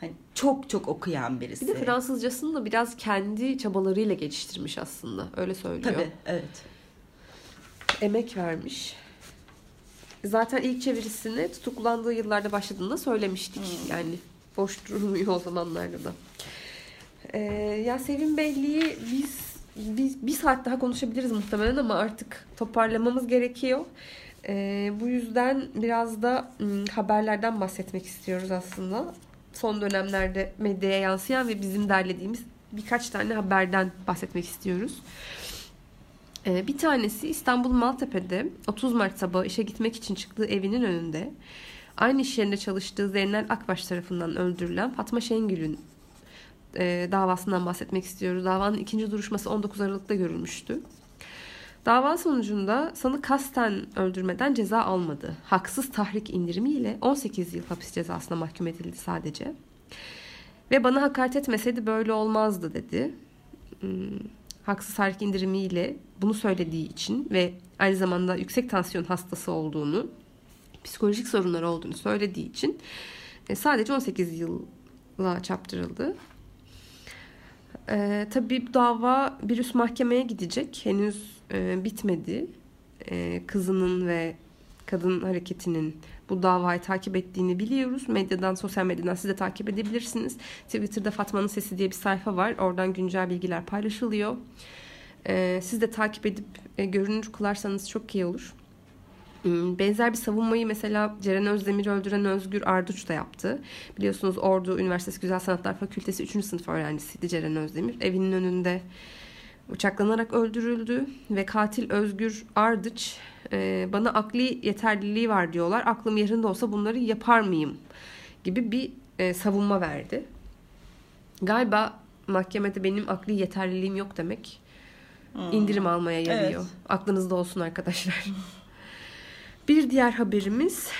Speaker 1: Hani çok çok okuyan birisi.
Speaker 4: bir de Fransızcasını da biraz kendi çabalarıyla geliştirmiş aslında. Öyle söylüyor.
Speaker 1: Tabii evet.
Speaker 4: emek vermiş. Zaten ilk çevirisini tutuklandığı yıllarda başladığında söylemiştik. Yani boş durmuyor o zamanlarda da. Ee, ya Sevim Belli'yi biz, biz bir saat daha konuşabiliriz muhtemelen ama artık toparlamamız gerekiyor. Ee, bu yüzden biraz da ım, haberlerden bahsetmek istiyoruz aslında. Son dönemlerde medyaya yansıyan ve bizim derlediğimiz birkaç tane haberden bahsetmek istiyoruz. Ee, Bir tanesi İstanbul Maltepe'de 30 Mart sabahı işe gitmek için çıktığı evinin önünde aynı iş yerinde çalıştığı Zeynel Akbaş tarafından öldürülen Fatma Şengül'ün e, davasından bahsetmek istiyoruz. Davanın ikinci duruşması 19 Aralık'ta görülmüştü. Dava sonucunda sanık kasten öldürmeden ceza almadı. Haksız tahrik indirimiyle 18 yıl hapis cezasına mahkum edildi sadece. Ve bana hakaret etmeseydi böyle olmazdı dedi. Hmm, haksız tahrik indirimiyle bunu söylediği için ve aynı zamanda yüksek tansiyon hastası olduğunu, psikolojik sorunları olduğunu söylediği için e, sadece 18 yılla çarptırıldı. E, tabii bu dava bir üst mahkemeye gidecek. Henüz e, bitmedi. E, kızının ve kadın hareketinin bu davayı takip ettiğini biliyoruz. Medyadan, sosyal medyadan siz de takip edebilirsiniz. Twitter'da Fatma'nın Sesi diye bir sayfa var. Oradan güncel bilgiler paylaşılıyor. E, siz de takip edip e, görünür kılarsanız çok iyi olur. Hmm, Benzer bir savunmayı mesela Ceren Özdemir'i öldüren Özgür Arduç da yaptı. Biliyorsunuz Ordu Üniversitesi Güzel Sanatlar Fakültesi 3. sınıf öğrencisiydi Ceren Özdemir. Evinin önünde bıçaklanarak öldürüldü ve katil Özgür Ardıç e, bana akli yeterliliği var diyorlar. Aklım yerinde olsa bunları yapar mıyım gibi bir e, savunma verdi. Galiba mahkemede benim akli yeterliliğim yok demek indirim almaya yarıyor.
Speaker 1: Evet.
Speaker 4: Aklınızda olsun arkadaşlar. (laughs) Bir diğer haberimiz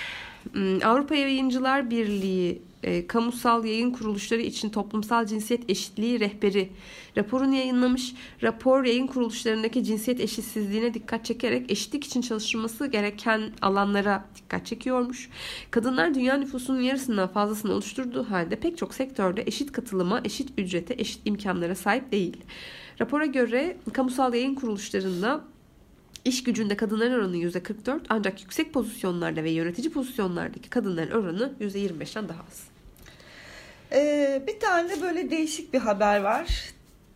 Speaker 4: hmm, Avrupa Yayıncılar Birliği e, kamusal yayın kuruluşları için toplumsal cinsiyet eşitliği rehberi raporunu yayınlamış. Rapor yayın kuruluşlarındaki cinsiyet eşitsizliğine dikkat çekerek eşitlik için çalışılması gereken alanlara dikkat çekiyormuş. Kadınlar dünya nüfusunun yarısından fazlasını oluşturduğu halde pek çok sektörde eşit katılıma, eşit ücrete, eşit imkanlara sahip değil. Rapora göre kamusal yayın kuruluşlarında İş gücünde kadınların oranı %44 ancak yüksek pozisyonlarda ve yönetici pozisyonlardaki kadınların oranı %25'ten daha az.
Speaker 1: Ee, bir tane de böyle değişik bir haber var.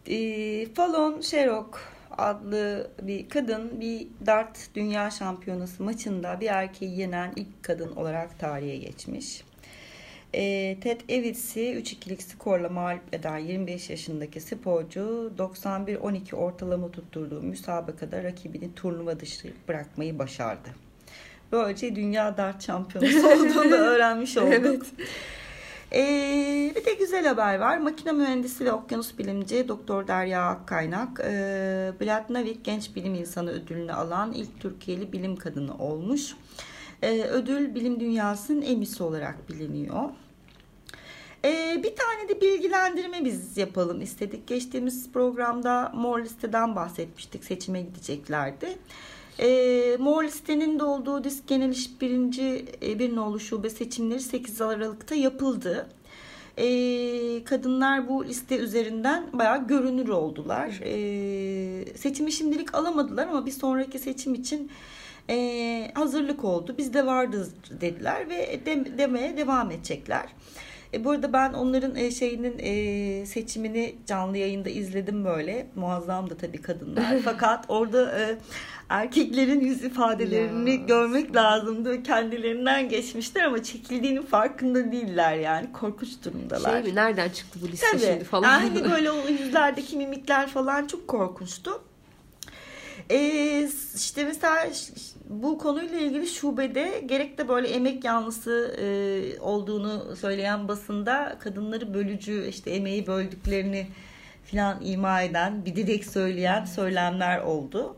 Speaker 1: Ee, Fallon Sherrock adlı bir kadın bir dart dünya şampiyonası maçında bir erkeği yenen ilk kadın olarak tarihe geçmiş. E, Ted Evitz'i 3-2'lik skorla mağlup eden 25 yaşındaki sporcu 91-12 ortalama tutturduğu müsabakada rakibini turnuva dışı bırakmayı başardı. Böylece dünya dart şampiyonası (laughs) olduğunu öğrenmiş olduk.
Speaker 4: Evet.
Speaker 1: Ee, bir de güzel haber var. Makine mühendisi ve okyanus bilimci Doktor Derya Akkaynak e, Bülent Navik Genç Bilim İnsanı ödülünü alan ilk Türkiye'li bilim kadını olmuş. E, ödül bilim dünyasının emisi olarak biliniyor. E, bir tane de bilgilendirme biz yapalım istedik. Geçtiğimiz programda Mor Liste'den bahsetmiştik. Seçime gideceklerdi. E, Mor listenin de olduğu disk genel iş birinci e, bir nolu şube seçimleri 8 Aralık'ta yapıldı. E, kadınlar bu liste üzerinden bayağı görünür oldular. E, seçimi şimdilik alamadılar ama bir sonraki seçim için e, hazırlık oldu. Biz de vardı dediler ve de, demeye devam edecekler. E, bu arada ben onların e, şeyinin e, seçimini canlı yayında izledim böyle. Muazzam da tabii kadınlar. (laughs) Fakat orada e, erkeklerin yüz ifadelerini
Speaker 4: Ya.
Speaker 1: görmek lazımdı. Kendilerinden geçmişler ama çekildiğinin farkında değiller yani. Korkunç durumdalar.
Speaker 4: Şey mi? Nereden çıktı bu liste
Speaker 1: Tabii.
Speaker 4: şimdi falan?
Speaker 1: Yani (laughs) böyle o yüzlerdeki mimikler falan çok korkunçtu. Ee, işte mesela bu konuyla ilgili şubede gerek de böyle emek yanlısı e, olduğunu söyleyen basında kadınları bölücü işte emeği böldüklerini filan ima eden bir direkt söyleyen söylemler oldu.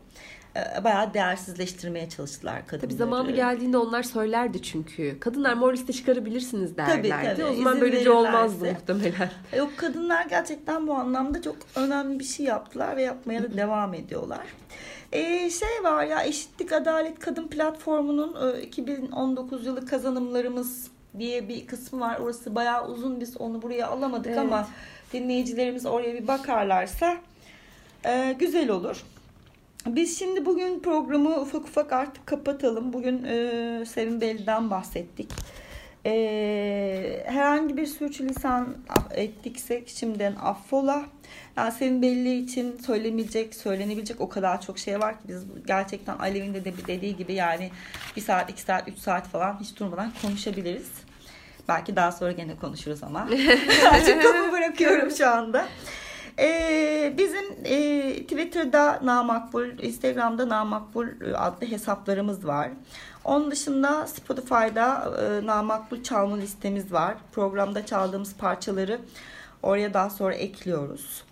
Speaker 1: Ee, Bayağı değersizleştirmeye çalıştılar kadınları.
Speaker 4: Tabii zamanı geldiğinde onlar söylerdi çünkü. Kadınlar mor liste çıkarabilirsiniz derlerdi.
Speaker 1: Tabii, tabii.
Speaker 4: O zaman
Speaker 1: İzin verirlerse.
Speaker 4: olmazdı muhtemelen.
Speaker 1: Yok kadınlar gerçekten bu anlamda çok önemli bir şey yaptılar ve yapmaya da devam ediyorlar. Ee, şey var ya Eşitlik Adalet Kadın Platformu'nun e, 2019 yılı kazanımlarımız diye bir kısmı var. Orası bayağı uzun biz onu buraya alamadık
Speaker 4: Evet.
Speaker 1: ama dinleyicilerimiz oraya bir bakarlarsa e, güzel olur. Biz şimdi bugün programı ufak ufak artık kapatalım. Bugün e, Sevin Belli'den bahsettik. E, herhangi bir sürçülisan ettikse şimdiden affola. Yani Sevin Belli için söylemeyecek, söylenebilecek o kadar çok şey var ki biz gerçekten Alev'in de de- dediği gibi yani bir saat, iki saat, üç saat falan hiç durmadan konuşabiliriz. Belki daha sonra gene konuşuruz ama. (laughs) Açık kapı bırakıyorum şu anda. Ee, bizim e, Twitter'da Namakbul, Instagram'da Namakbul adlı hesaplarımız var. Onun dışında Spotify'da e, Namakbul çalma listemiz var. Programda çaldığımız parçaları oraya daha sonra ekliyoruz.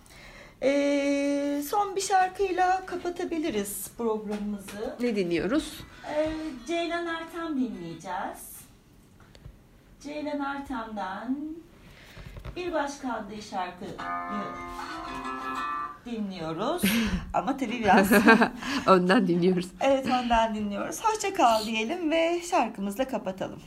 Speaker 1: Ee, son bir şarkıyla kapatabiliriz programımızı.
Speaker 4: Ne dinliyoruz?
Speaker 1: Ee, Ceylan Ertem dinleyeceğiz. Ceylan Ertem'den bir başka adlı şarkıyı dinliyoruz. (laughs) Ama tabii biraz
Speaker 4: Önden dinliyoruz.
Speaker 1: evet ondan dinliyoruz. Hoşça kal diyelim ve şarkımızla kapatalım.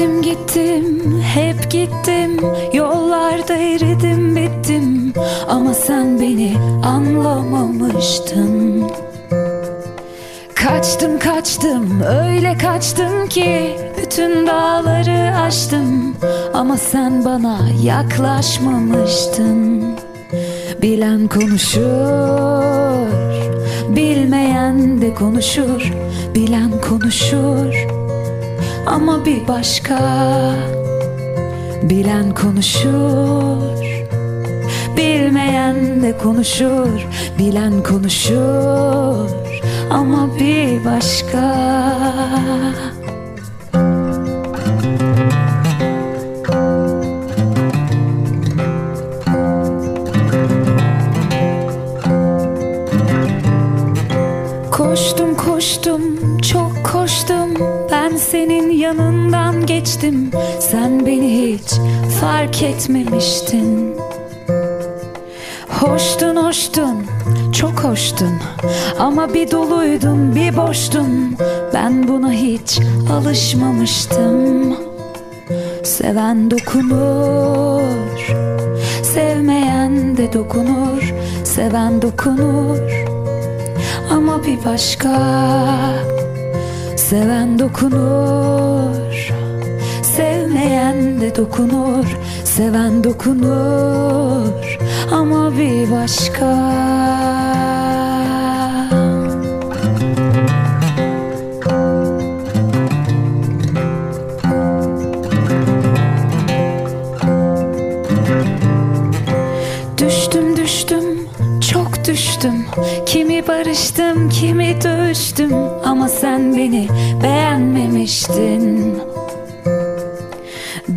Speaker 3: Gittim gittim hep gittim. Yollarda eridim bittim. Ama sen beni anlamamıştın. Kaçtım kaçtım öyle kaçtım ki Bütün dağları aştım. Ama sen bana yaklaşmamıştın. Bilen konuşur Bilmeyen de konuşur. Bilen konuşur ama bir başka Bilen konuşur. Bilmeyen de konuşur Bilen konuşur. Ama bir başka Koştum koştum geçtim Sen beni hiç fark etmemiştin. Hoştun hoştun çok hoştun. Ama bir doluydun bir boştun. Ben buna hiç alışmamıştım. Seven dokunur Sevmeyen de dokunur. Seven dokunur ama bir başka. Seven dokunur Sevmeyen de dokunur Seven dokunur. Ama bir başka. Düştüm düştüm çok düştüm. Kimi barıştım kimi dövüştüm. Ama sen beni beğenmemiştin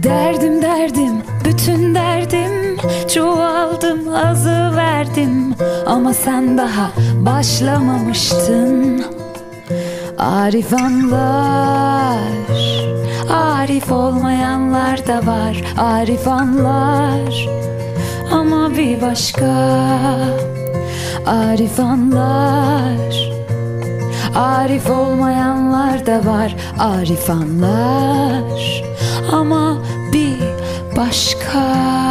Speaker 3: Derdim derdim bütün derdim. Çoğaldım azı verdim. Ama sen daha başlamamıştın. Arif anlar Arif olmayanlar da var. Arif anlar ama bir başka. Arif anlar Arif olmayanlar da var. Arif anlar Ama başka